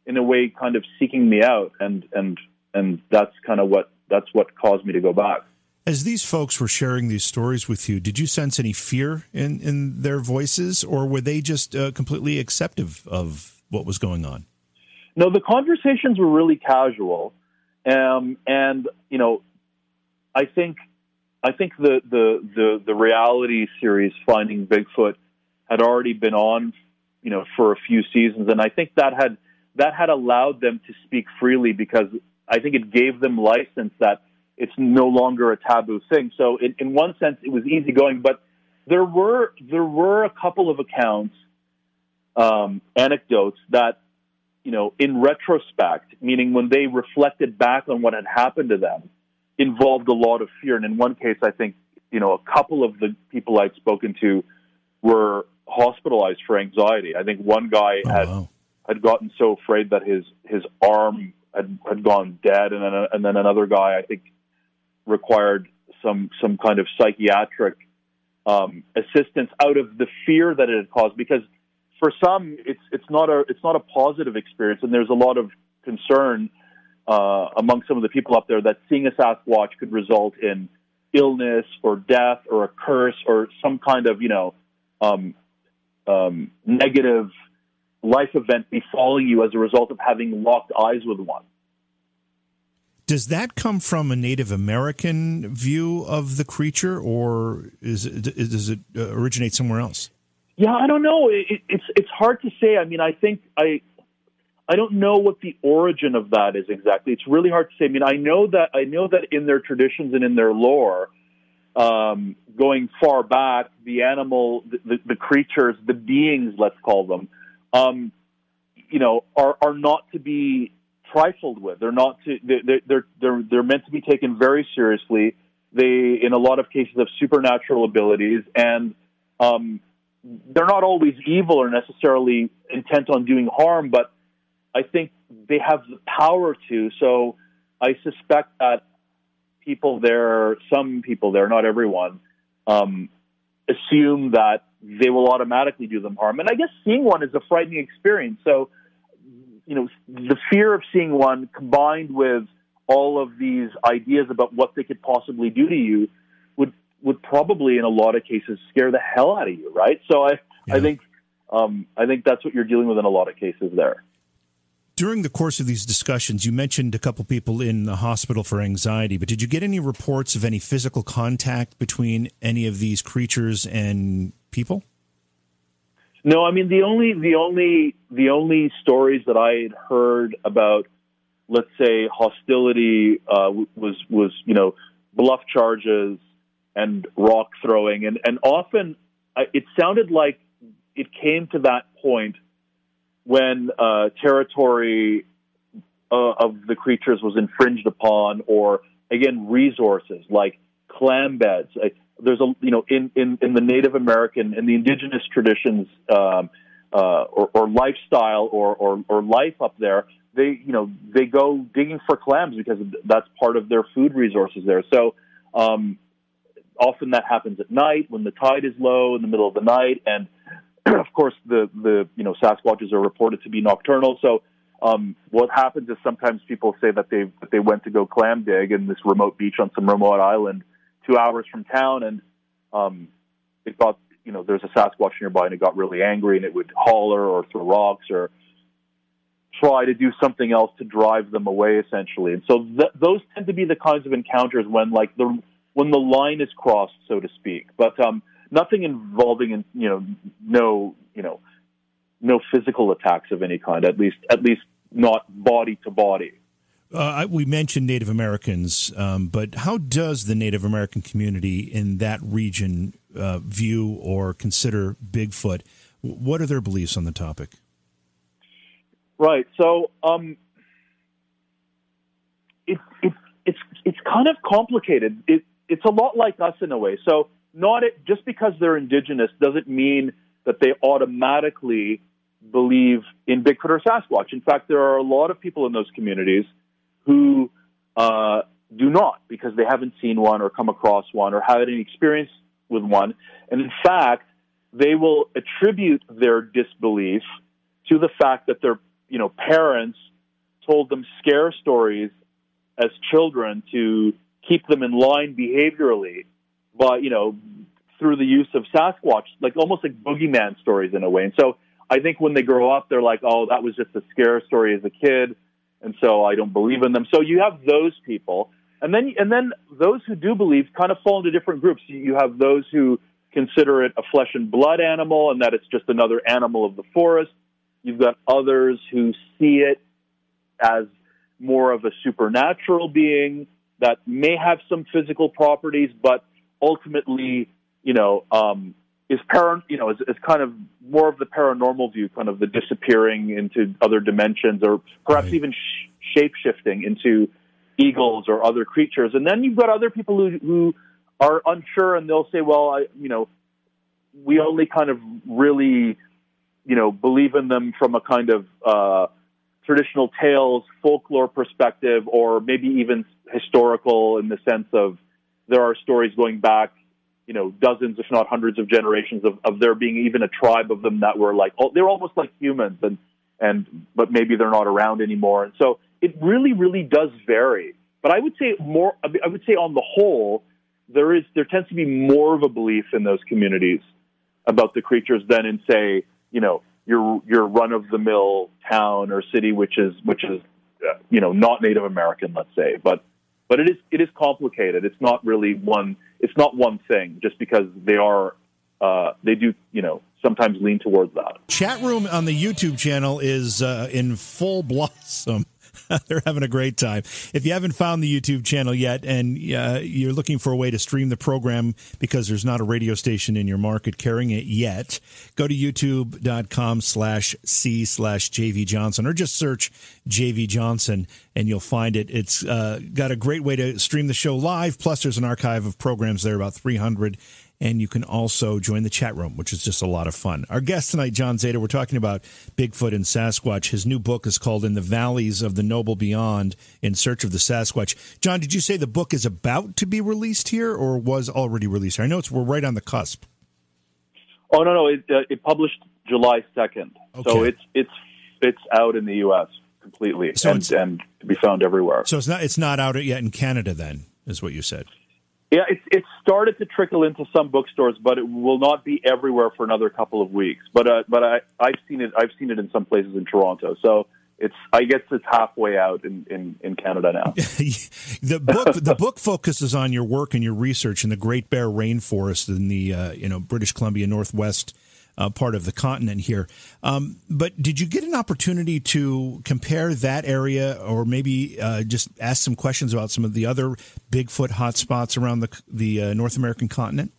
in a way, kind of seeking me out, and and and that's kind of what that's what caused me to go back. As these folks were sharing these stories with you, did you sense any fear in, in their voices, or were they just uh, completely acceptive of what was going on? No, the conversations were really casual, um, and you know, I think I think the, the the the reality series Finding Bigfoot had already been on, you know, for a few seasons, and I think that had that had allowed them to speak freely because I think it gave them license that it's no longer a taboo thing. So in, in one sense, it was easygoing, but there were there were a couple of accounts, um, anecdotes that, you know, in retrospect, meaning when they reflected back on what had happened to them, involved a lot of fear. And in one case, I think, you know, a couple of the people I'd spoken to were hospitalized for anxiety. I think one guy oh, had wow. had gotten so afraid that his his arm had, had gone dead, and then and then another guy I think required some some kind of psychiatric um, assistance out of the fear that it had caused. Because for some, it's it's not a it's not a positive experience, and there's a lot of concern uh, among some of the people up there that seeing a Sasquatch could result in illness or death or a curse or some kind of you know um, um, negative life event befalling you as a result of having locked eyes with one. Does that come from a Native American view of the creature, or is it, does it uh, originate somewhere else? Yeah, I don't know. It, it's it's hard to say. I mean, I think I I don't know what the origin of that is exactly. It's really hard to say. I mean, I know that I know that in their traditions and in their lore, um, going far back, the animal, the, the, the, creatures, the beings, let's call them, um, you know, are are not to be trifled with. They're not to, they're, they're, they're, they're meant to be taken very seriously. They, in a lot of cases, have supernatural abilities, and um, they're not always evil or necessarily intent on doing harm, but I think they have the power to. So I suspect that people there, some people there, not everyone, um, assume that they will automatically do them harm. And I guess seeing one is a frightening experience. So you know, the fear of seeing one combined with all of these ideas about what they could possibly do to you would would probably in a lot of cases scare the hell out of you, right? So I yeah. I think um, I think that's what you're dealing with in a lot of cases there. During the course of these discussions, you mentioned a couple people in the hospital for anxiety, but did you get any reports of any physical contact between any of these creatures and people? No, I mean the only the only the only stories that I had heard about, let's say hostility, uh, was was you know bluff charges and rock throwing, and and often it sounded like it came to that point when uh, territory uh, of the creatures was infringed upon, or again resources like clam beds there's a you know in in, in the Native American in the indigenous traditions um, uh, or, or lifestyle or, or or life up there, they you know they go digging for clams because that's part of their food resources there. So um, often that happens at night when the tide is low in the middle of the night, and of course the the you know Sasquatches are reported to be nocturnal. So um, what happens is sometimes people say that they that they went to go clam dig in this remote beach on some remote island two hours from town, and um, it got you know there's a Sasquatch nearby, and it got really angry, and it would holler or throw rocks or try to do something else to drive them away, essentially. And so th- those tend to be the kinds of encounters when like the when the line is crossed, so to speak. But um, nothing involving in you know no you know no physical attacks of any kind, at least at least not body to body. Uh, we mentioned Native Americans, um, but how does the Native American community in that region uh, view or consider Bigfoot? What are their beliefs on the topic? Right. So um, it's it's it's it's kind of complicated. It, it's a lot like us in a way. So not it, just because they're indigenous doesn't mean that they automatically believe in Bigfoot or Sasquatch. In fact, there are a lot of people in those communities who uh, do not because they haven't seen one or come across one or had any experience with one. And in fact, they will attribute their disbelief to the fact that their you know parents told them scare stories as children to keep them in line behaviorally, but you know through the use of Sasquatch, like almost like boogeyman stories in a way. And so I think when they grow up, they're like, oh, that was just a scare story as a kid and so I don't believe in them. So you have those people, and then and then those who do believe kind of fall into different groups. You have those who consider it a flesh and blood animal, and that it's just another animal of the forest. You've got others who see it as more of a supernatural being that may have some physical properties, but ultimately, you know, um, is para, you know, is, is kind of more of the paranormal view, kind of the disappearing into other dimensions, or perhaps Right. even sh- shape shifting into eagles or other creatures. And then you've got other people who who are unsure, and they'll say, well, I, you know, we only kind of really, you know, believe in them from a kind of uh, traditional tales, folklore perspective, or maybe even historical in the sense of there are stories going back, you know, dozens, if not hundreds of generations of, of there being even a tribe of them that were like, oh, they're almost like humans and, and, but maybe they're not around anymore. And so it really, really does vary. But I would say more, I would say on the whole, there is, there tends to be more of a belief in those communities about the creatures than in say, you know, your, your run of the mill town or city, which is, which is, uh, you know, not Native American, let's say, but, but it is it is complicated. It's not really one. It's not one thing. Just because they are, uh, they do you know sometimes lean towards that. Chat room on the YouTube channel is uh, in full blossom. They're having a great time. If you haven't found the YouTube channel yet and uh, you're looking for a way to stream the program because there's not a radio station in your market carrying it yet, go to youtube.com slash C slash JV Johnson or just search JV Johnson and you'll find it. It's uh, got a great way to stream the show live. Plus, there's an archive of programs there, about 300 and you can also join the chat room, which is just a lot of fun. Our guest tonight, John Zada, we're talking about Bigfoot and Sasquatch. His new book is called In the Valleys of the Noble Beyond in Search of the Sasquatch. John, did you say the book is about to be released here or was already released? I know it's we're right on the cusp. Oh no no it uh, it published July second, so it's it's it's out in the U.S. completely So and and to be found everywhere. So it's not it's not out yet in Canada then, is what you said. Yeah, it's it's started to trickle into some bookstores, but it will not be everywhere for another couple of weeks. But uh, but I I've seen it I've seen it in some places in Toronto, so. It's I guess it's halfway out in, in, in Canada now. the book the book focuses on your work and your research in the Great Bear Rainforest in the uh, you know British Columbia Northwest uh, part of the continent here. Um, but did you get an opportunity to compare that area, or maybe uh, just ask some questions about some of the other Bigfoot hotspots around the the uh, North American continent?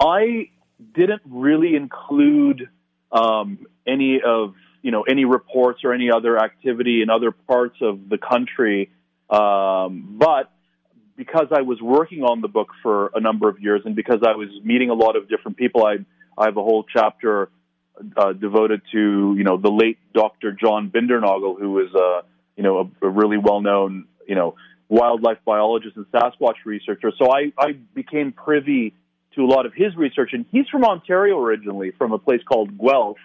I didn't really include um, any of you know any reports or any other activity in other parts of the country, um, but because I was working on the book for a number of years and because I was meeting a lot of different people, I I have a whole chapter uh, devoted to you know the late Dr. John Bindernagel, who was uh, you know a, a really well known you know wildlife biologist and Sasquatch researcher. So I, I became privy to a lot of his research, and he's from Ontario originally, from a place called Guelph,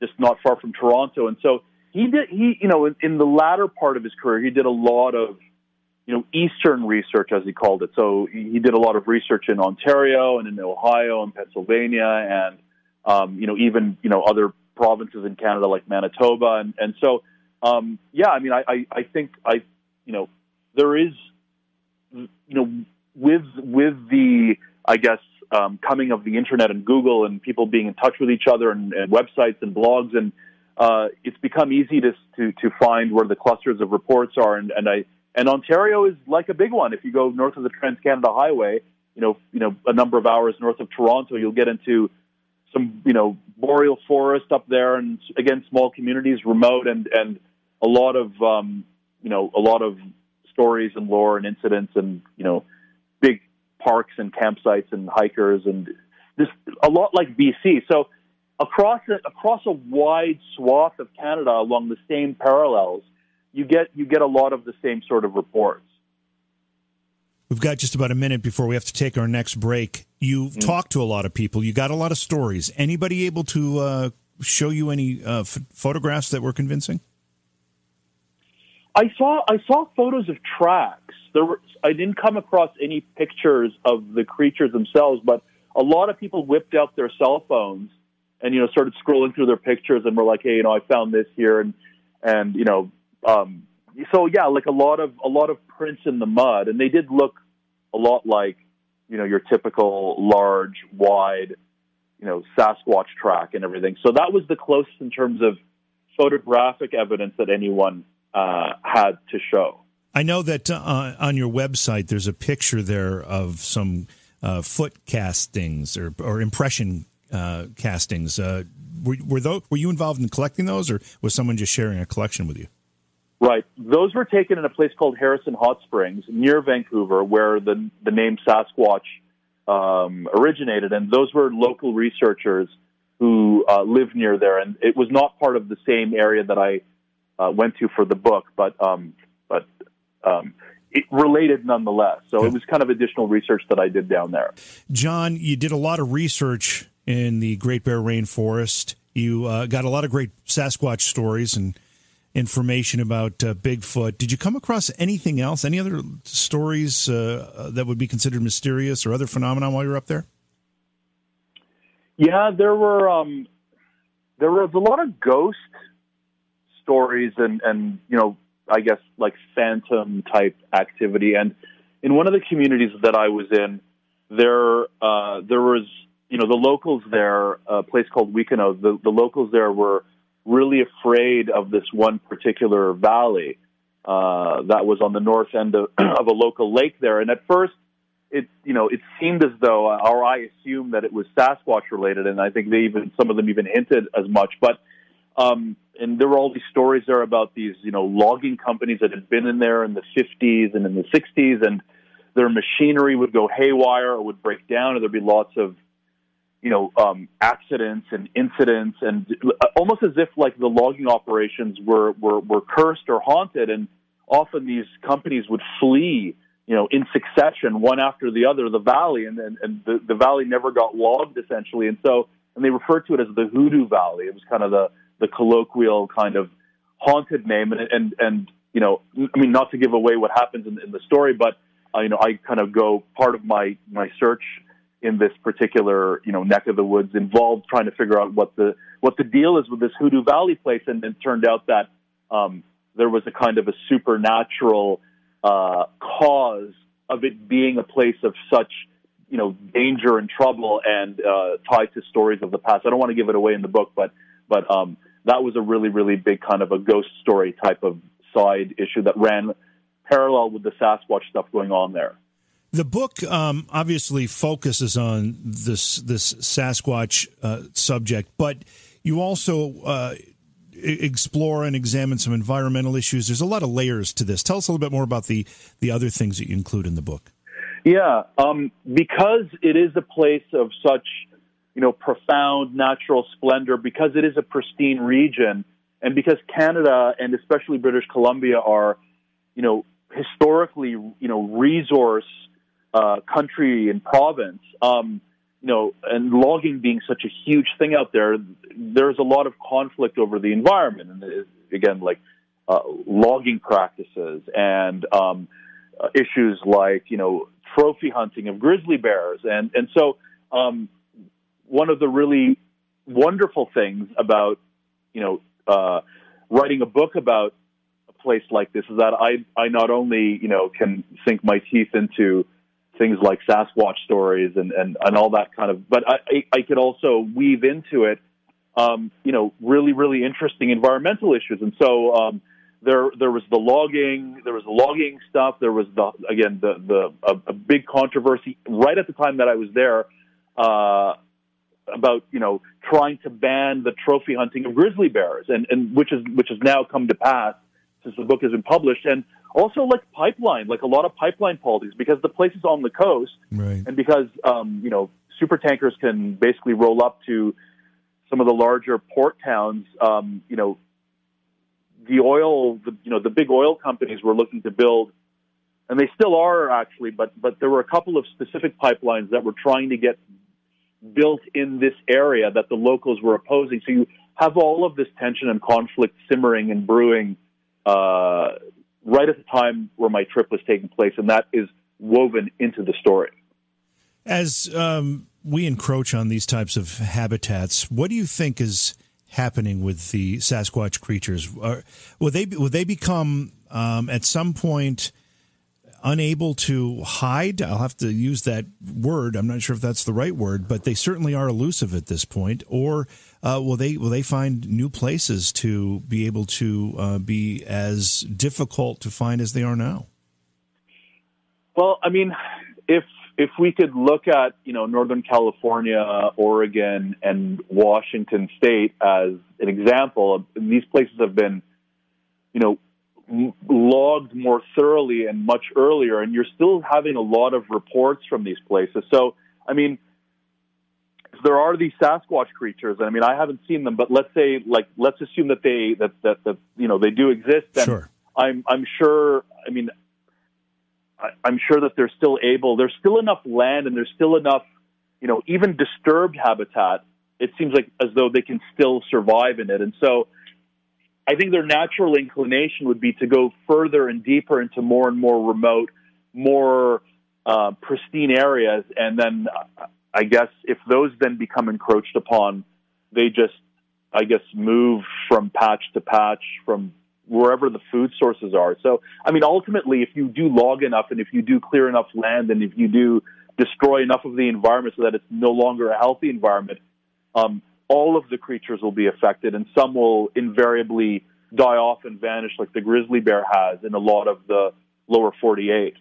just not far from Toronto. And so he did he you know in, in the latter part of his career, he did a lot of you know Eastern research as he called it. So he, did a lot of research in Ontario and in Ohio and Pennsylvania, and um, you know even you know other provinces in Canada like Manitoba, and and so um, yeah, I mean I, I I think I you know there is you know with with the I guess um, coming of the internet and Google and people being in touch with each other and, and websites and blogs and uh, it's become easy to, to to find where the clusters of reports are and, and I and Ontario is like a big one. If you go north of the Trans Canada Highway, you know you know a number of hours north of Toronto, you'll get into some you know boreal forest up there and again small communities, remote and and a lot of um, you know a lot of stories and lore and incidents and you know big parks and campsites and hikers and just a lot like BC. So across a, across a wide swath of Canada along the same parallels, you get you get a lot of the same sort of reports. We've got just about a minute before we have to take our next break. You Mm. talked to a lot of people. You got a lot of stories. Anybody able to uh, show you any uh, f- photographs that were convincing? I saw I saw photos of tracks. There were I didn't come across any pictures of the creatures themselves, but a lot of people whipped out their cell phones and you know started scrolling through their pictures and were like, hey, you know, I found this here and and you know, um, so yeah, like a lot of a lot of prints in the mud, and they did look a lot like you know your typical large, wide you know Sasquatch track and everything. So that was the closest in terms of photographic evidence that anyone uh, had to show. I know that uh, on your website there's a picture there of some uh, foot castings or, or impression uh, castings. Uh, were, were, those, were you involved in collecting those, or was someone just sharing a collection with you? Right. Those were taken in a place called Harrison Hot Springs near Vancouver, where the the name Sasquatch um, originated, and those were local researchers who uh, lived near there, and it was not part of the same area that I uh, went to for the book, but um, but um, it related nonetheless. So it was kind of additional research that I did down there. John, you did a lot of research in the Great Bear Rainforest. You uh, got a lot of great Sasquatch stories and information about uh, Bigfoot. Did you come across anything else? Any other stories uh, that would be considered mysterious or other phenomena while you were up there? Yeah, there were um, there was a lot of ghost stories and and you know I guess like phantom type activity. And in one of the communities that I was in, there uh, there was you know the locals there, a place called Wekeno. The, the locals there were really afraid of this one particular valley uh, that was on the north end of, of a local lake there. And at first, it you know it seemed as though, or I assumed that it was Sasquatch related, and I think they even some of them even hinted as much. But um, and there were all these stories there about these, you know, logging companies that had been in there in the 50s and in the 60s, and their machinery would go haywire or would break down, and there'd be lots of, you know, um, accidents and incidents, and almost as if like the logging operations were were, were cursed or haunted, and often these companies would flee, you know, in succession, one after the other, the valley, and and, and the, the valley never got logged essentially, and so and they referred to it as the Hoodoo Valley. It was kind of the the colloquial kind of haunted name. And, and, and you know, I mean, not to give away what happens in, in the story, but, uh, you know, I kind of go part of my, my search in this particular, you know, neck of the woods involved trying to figure out what the, what the deal is with this Hoodoo Valley place. And it turned out that, um, there was a kind of a supernatural, uh, cause of it being a place of such, you know, danger and trouble and, uh, tied to stories of the past. I don't want to give it away in the book, but, but, um, that was a really, really big kind of a ghost story type of side issue that ran parallel with the Sasquatch stuff going on there. The book um, obviously focuses on this this Sasquatch uh, subject, but you also uh, explore and examine some environmental issues. There's a lot of layers to this. Tell us a little bit more about the the other things that you include in the book. Yeah, um, because it is a place of such you know, profound natural splendor because it is a pristine region and because Canada and especially British Columbia are, you know, historically, you know, resource uh, country and province, um, you know, and logging being such a huge thing out there, there's a lot of conflict over the environment. And again, like uh, logging practices and um, uh, issues like, you know, trophy hunting of grizzly bears. And, and so, um, one of the really wonderful things about you know uh, writing a book about a place like this is that I I not only you know can sink my teeth into things like Sasquatch stories and and, and all that kind of, but I I could also weave into it um, you know really really interesting environmental issues, and so. Um, there, there was the logging, there was the logging stuff. There was the, again, the, the, a, a big controversy right at the time that I was there, uh, about you know trying to ban the trophy hunting of grizzly bears, and, and which is which has now come to pass since the book has been published, and also like pipeline, like a lot of pipeline politics, because the place is on the coast, right. and because um, you know super tankers can basically roll up to some of the larger port towns. Um, you know, the oil, the, you know, the big oil companies were looking to build, and they still are actually, but but there were a couple of specific pipelines that were trying to get built in this area that the locals were opposing. So you have all of this tension and conflict simmering and brewing uh, right at the time where my trip was taking place, and that is woven into the story. As um, we encroach on these types of habitats, what do you think is happening with the Sasquatch creatures? Are, will they will they become um, at some point? Unable to hide. I'll have to use that word. I'm not sure if that's the right word, but they certainly are elusive at this point. Or uh, will they will they find new places to be able to uh, be as difficult to find as they are now? Well, I mean, if if we could look at you know Northern California, Oregon, and Washington State as an example, these places have been, you know, logged more thoroughly and much earlier, and you're still having a lot of reports from these places. So, I mean, there are these Sasquatch creatures, and I mean, I haven't seen them, but let's say, like, let's assume that they that that, that you know they do exist. Then sure. I'm I'm sure. I mean, I'm sure that they're still able. There's still enough land, and there's still enough, you know, even disturbed habitat. It seems like as though they can still survive in it, and so I think their natural inclination would be to go further and deeper into more and more remote, more uh, pristine areas, and then I guess if those then become encroached upon, they just, I guess, move from patch to patch, from wherever the food sources are. So, I mean, ultimately, if you do log enough and if you do clear enough land and if you do destroy enough of the environment so that it's no longer a healthy environment, um, all of the creatures will be affected and some will invariably die off and vanish like the grizzly bear has in a lot of the lower 48.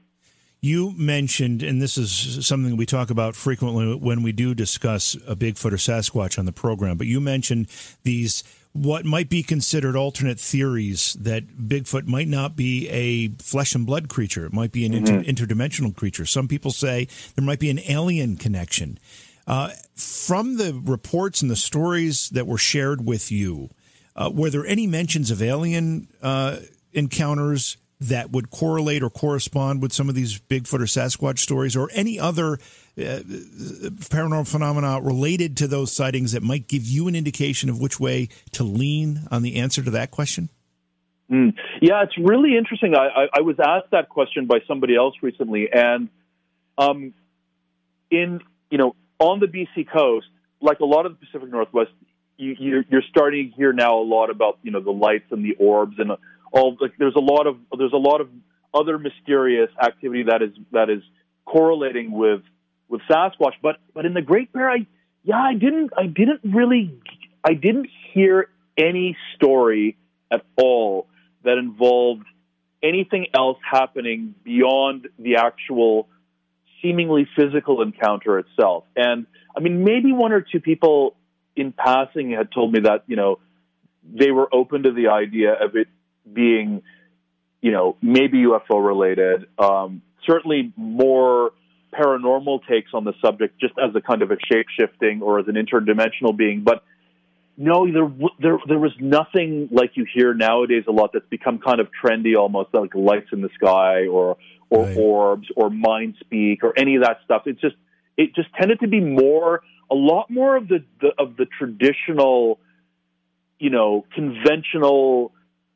You mentioned, and this is something we talk about frequently when we do discuss a Bigfoot or Sasquatch on the program, but you mentioned these what might be considered alternate theories that Bigfoot might not be a flesh and blood creature. It might be an mm-hmm. inter- interdimensional creature. Some people say there might be an alien connection. Uh, from the reports and the stories that were shared with you, uh, were there any mentions of alien uh, encounters that would correlate or correspond with some of these Bigfoot or Sasquatch stories, or any other uh, paranormal phenomena related to those sightings that might give you an indication of which way to lean on the answer to that question? Mm. Yeah, it's really interesting. I, I, I, was asked that question by somebody else recently, and um, in you know on the BC coast, like a lot of the Pacific Northwest, you, you're, you're starting to hear now a lot about you know the lights and the orbs and all. Like there's a lot of there's a lot of other mysterious activity that is that is correlating with with Sasquatch, but but in the Great Bear, I yeah, I didn't I didn't really I didn't hear any story at all that involved anything else happening beyond the actual seemingly physical encounter itself. And I mean, maybe one or two people in passing had told me that you know they were open to the idea of it being you know maybe UFO related. Um, certainly more paranormal takes on the subject just as a kind of a shape shifting or as an interdimensional being. But no, there, there, there was nothing like you hear nowadays a lot that's become kind of trendy, almost like lights in the sky or or right. orbs or mind speak or any of that stuff. It's just it just tended to be more a lot more of the, the of the traditional, you know, conventional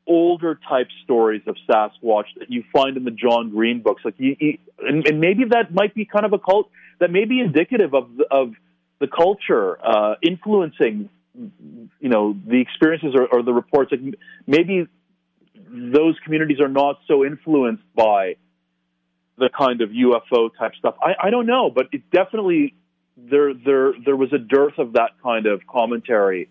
older type stories of Sasquatch that you find in the John Green books. Like, you, you, and, and, maybe that might be kind of a cult that may be indicative of the, of the culture uh, influencing, you know, the experiences or, or the reports. Maybe those communities are not so influenced by the kind of UFO type stuff. I, I don't know, but it definitely there there there was a dearth of that kind of commentary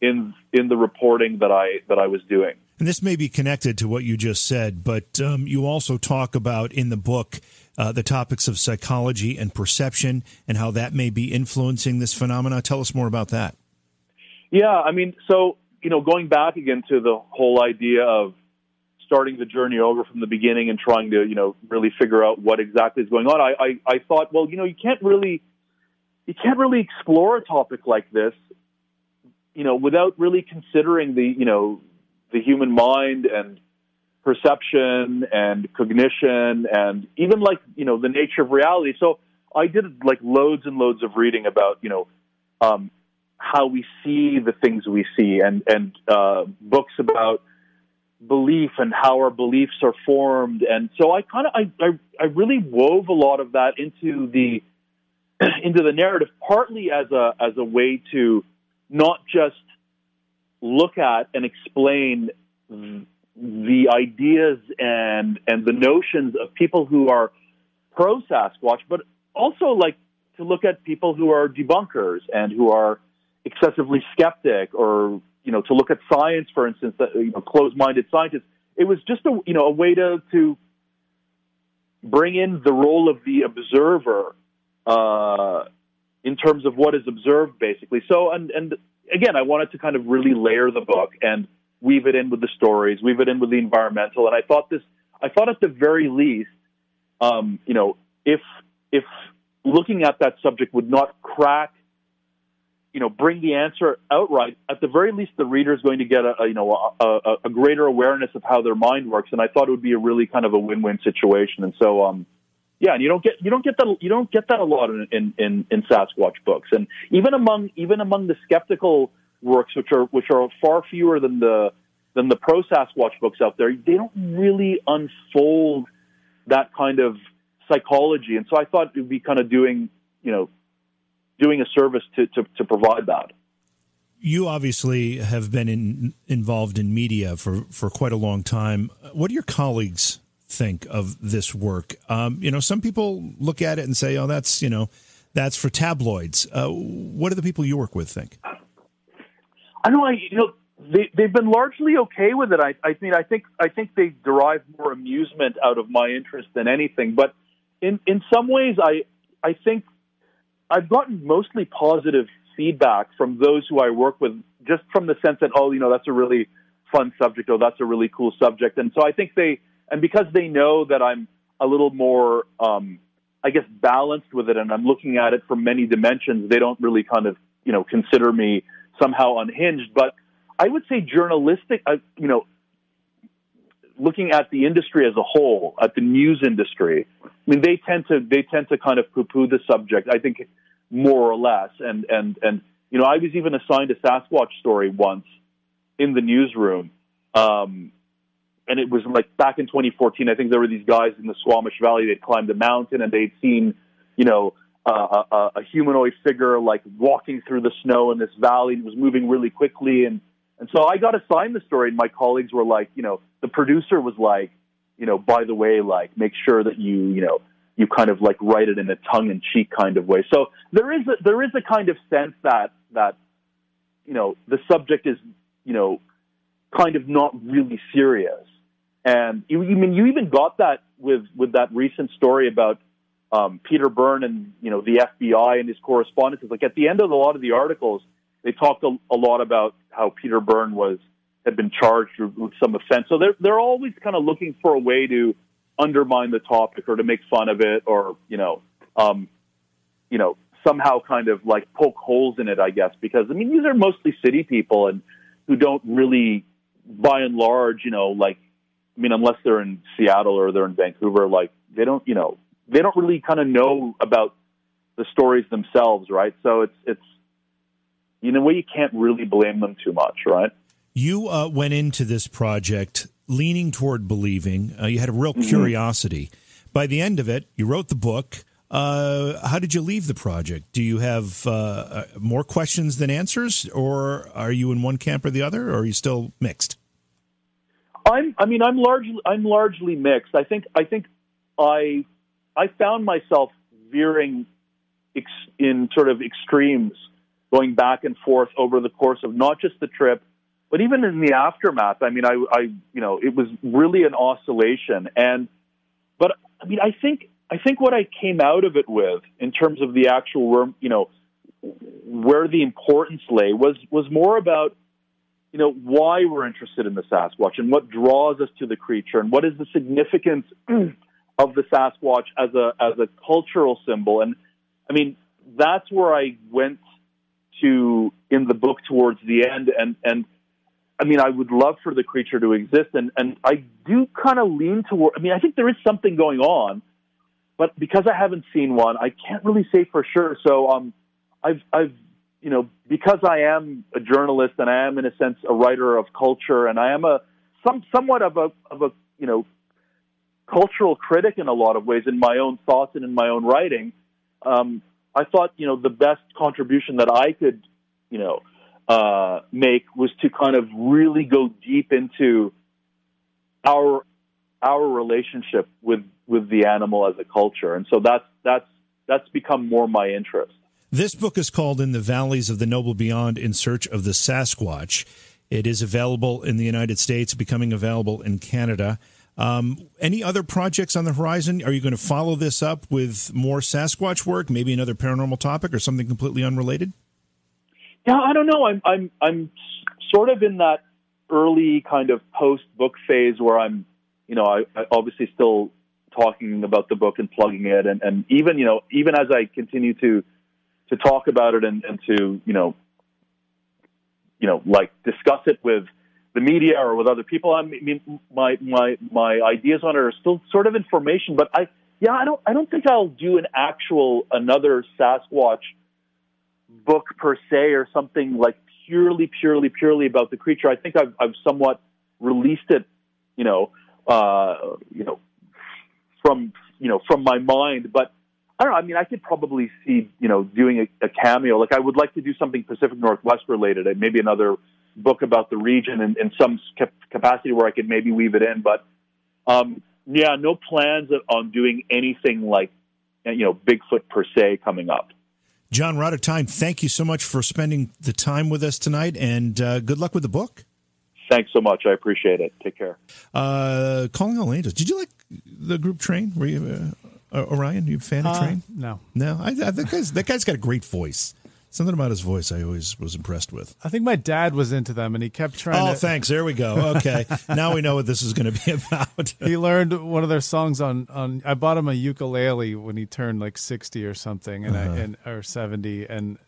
in in the reporting that I that I was doing. And this may be connected to what you just said, but um, you also talk about in the book uh, the topics of psychology and perception and how that may be influencing this phenomena. Tell us more about that. Yeah, I mean, so, you know, going back again to the whole idea of starting the journey over from the beginning and trying to, you know, really figure out what exactly is going on, I, I, I thought, well, you know, you can't really you can't really explore a topic like this, you know, without really considering the, you know, the human mind and perception and cognition and even like you know the nature of reality. So I did like loads and loads of reading about you know um, how we see the things we see and and uh, books about belief and how our beliefs are formed. And so I kind of I, I I really wove a lot of that into the into the narrative, partly as a as a way to not just look at and explain the ideas and and the notions of people who are pro Sasquatch, but also like to look at people who are debunkers and who are excessively skeptic, or you know, to look at science, for instance, that you know, closed-minded scientists. It was just a you know a way to to bring in the role of the observer uh, in terms of what is observed, basically. So, and and again, I wanted to kind of really layer the book and weave it in with the stories, weave it in with the environmental. And I thought this, I thought at the very least, um, you know, if if looking at that subject would not crack, you know, bring the answer outright, at the very least, the reader is going to get a, a you know a, a, a, greater awareness of how their mind works. And I thought it would be a really kind of a win-win situation. And so, um, yeah, and you don't get you don't get that you don't get that a lot in in, in, in Sasquatch books, and even among even among the skeptical works, which are which are far fewer than the than the pro Sasquatch books out there, they don't really unfold that kind of psychology. And so I thought it would be kind of doing you know doing a service to to, to provide that. You obviously have been in, involved in media for, for quite a long time. What do your colleagues think of this work? Um, you know, some people look at it and say, "Oh, that's you know, that's for tabloids." Uh, what do the people you work with think? I know. I you know they they've been largely okay with it. I I mean I think I think they derive more amusement out of my interest than anything. But in in some ways, I I think I've gotten mostly positive feedback from those who I work with, just from the sense that oh you know that's a really fun subject, oh that's a really cool subject, and so I think they and because they know that I'm a little more um, I guess balanced with it and I'm looking at it from many dimensions, they don't really kind of you know consider me somehow unhinged. But I would say journalistic, uh, you know, looking at the industry as a whole, at the news industry, I mean, they tend to they tend to kind of poo-poo the subject. I think more or less, and and and you know, I was even assigned a Sasquatch story once in the newsroom. Um, and it was like back in 2014. I think there were these guys in the Squamish Valley. They'd climbed a mountain and they'd seen, you know, uh, a, a humanoid figure like walking through the snow in this valley and was moving really quickly. And, and so I got assigned the story and my colleagues were like, you know, the producer was like, you know, by the way, like make sure that you, you know, you kind of like write it in a tongue in cheek kind of way. So there is a, there is a kind of sense that, that, you know, the subject is, you know, kind of not really serious. And you, you mean you even got that with, with that recent story about um, Peter Byrne and you know the FBI and his correspondences. Like at the end of a lot of the articles, they talked a, a lot about how Peter Byrne was had been charged with some offense. So they're they're always kind of looking for a way to undermine the topic or to make fun of it or you know um, you know somehow kind of like poke holes in it. I guess because I mean these are mostly city people and who don't really, by and large, you know, like I mean unless they're in Seattle or they're in Vancouver, like they don't you know they don't really kind of know about the stories themselves, right? So it's it's in a way you can't really blame them too much, right? You uh, went into this project leaning toward believing. Uh, you had a real mm-hmm. curiosity. By the end of it, you wrote the book. Uh, how did you leave the project? Do you have uh, uh, more questions than answers, or are you in one camp or the other, or are you still mixed? I'm. I mean, I'm largely. I'm largely mixed. I think. I think I I found myself veering ex- in sort of extremes, going back and forth over the course of not just the trip, but even in the aftermath. I mean, I, I, you know, it was really an oscillation. And, but I mean, I think, I think what I came out of it with, in terms of the actual, you know, where the importance lay was was more about you know why we're interested in the Sasquatch and what draws us to the creature and what is the significance of the Sasquatch as a as a cultural symbol. And I mean, that's where I went to in the book towards the end. And and I mean, I would love for the creature to exist. And and I do kind of lean toward. I mean, I think there is something going on, but because I haven't seen one, I can't really say for sure. So um, I've I've you know because I am a journalist and I am in a sense a writer of culture and I am a some somewhat of a of a you know cultural critic in a lot of ways in my own thoughts and in my own writing. Um, I thought, you know, the best contribution that I could, you know, uh, make was to kind of really go deep into our our relationship with with the animal as a culture, and so that's that's that's become more my interest. This book is called "In the Valleys of the Noble Beyond: In Search of the Sasquatch." It is available in the United States, becoming available in Canada. Um, any other projects on the horizon? Are you going to follow this up with more Sasquatch work, maybe another paranormal topic, or something completely unrelated? Yeah, I don't know. I'm I'm I'm sort of in that early kind of post book phase where I'm, you know, I, I obviously still talking about the book and plugging it, and, and even you know even as I continue to to talk about it and, and to you know you know like discuss it with the media or with other people. I mean, my my my ideas on it are still sort of information, but I yeah, I don't I don't think I'll do an actual another Sasquatch book per se or something like purely purely purely about the creature. I think I've I've somewhat released it, you know, uh, you know, from you know from my mind, but. I don't know. I mean, I could probably see, you know, doing a, a cameo. Like, I would like to do something Pacific Northwest related, maybe another book about the region in, in some capacity where I could maybe weave it in. But um, yeah, no plans on doing anything like you know Bigfoot per se coming up. John, we're out of time. Thank you so much for spending the time with us tonight, and uh, good luck with the book. Thanks so much. I appreciate it. Take care. Uh, calling all angels. Did you like the group Train? Were you uh, Orion? You a fan of uh, Train? No, no. I, I, that guy's that guy's got a great voice. Something about his voice I always was impressed with. I think my dad was into them and he kept trying oh, to... thanks. There we go. Okay. now we know what this is going to be about. he learned one of their songs on, on I bought him a ukulele when he turned like 60 or something and, uh-huh. I, and or 70 and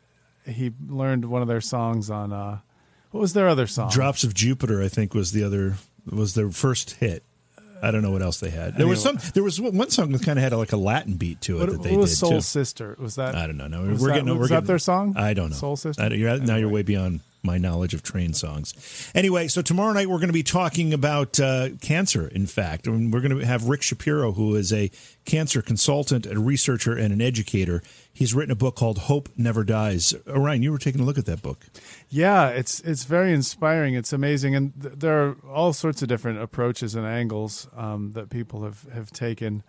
he learned one of their songs on uh what was their other song? Drops of Jupiter I think was the other was their first hit. I don't know what else they had. There was some. There was one song that kind of had like a Latin beat to it what, that they what was did Soul too. Sister? Was that? I don't know. No, we're that, getting. Was we're that getting, their song? I don't know. Soul Sister. I, you're, anyway. Now you're way beyond my knowledge of train songs. Anyway, so tomorrow night we're going to be talking about uh, cancer. In fact, and we're going to have Rick Shapiro, who is a cancer consultant, a researcher, and an educator. He's written a book called "Hope Never Dies." Orion, you were taking a look at that book. Yeah, it's it's very inspiring. It's amazing, and th- there are all sorts of different approaches and angles um, that people have have taken.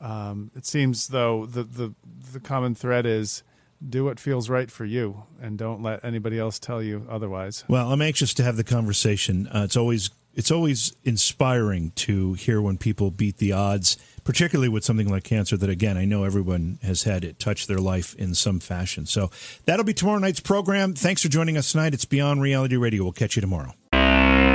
Um, it seems though the the the common thread is do what feels right for you and don't let anybody else tell you otherwise. Well, I'm anxious to have the conversation. Uh, it's always it's always inspiring to hear when people beat the odds, particularly with something like cancer that again, I know everyone has had it touch their life in some fashion. So, that'll be tomorrow night's program. Thanks for joining us tonight. It's Beyond Reality Radio. We'll catch you tomorrow.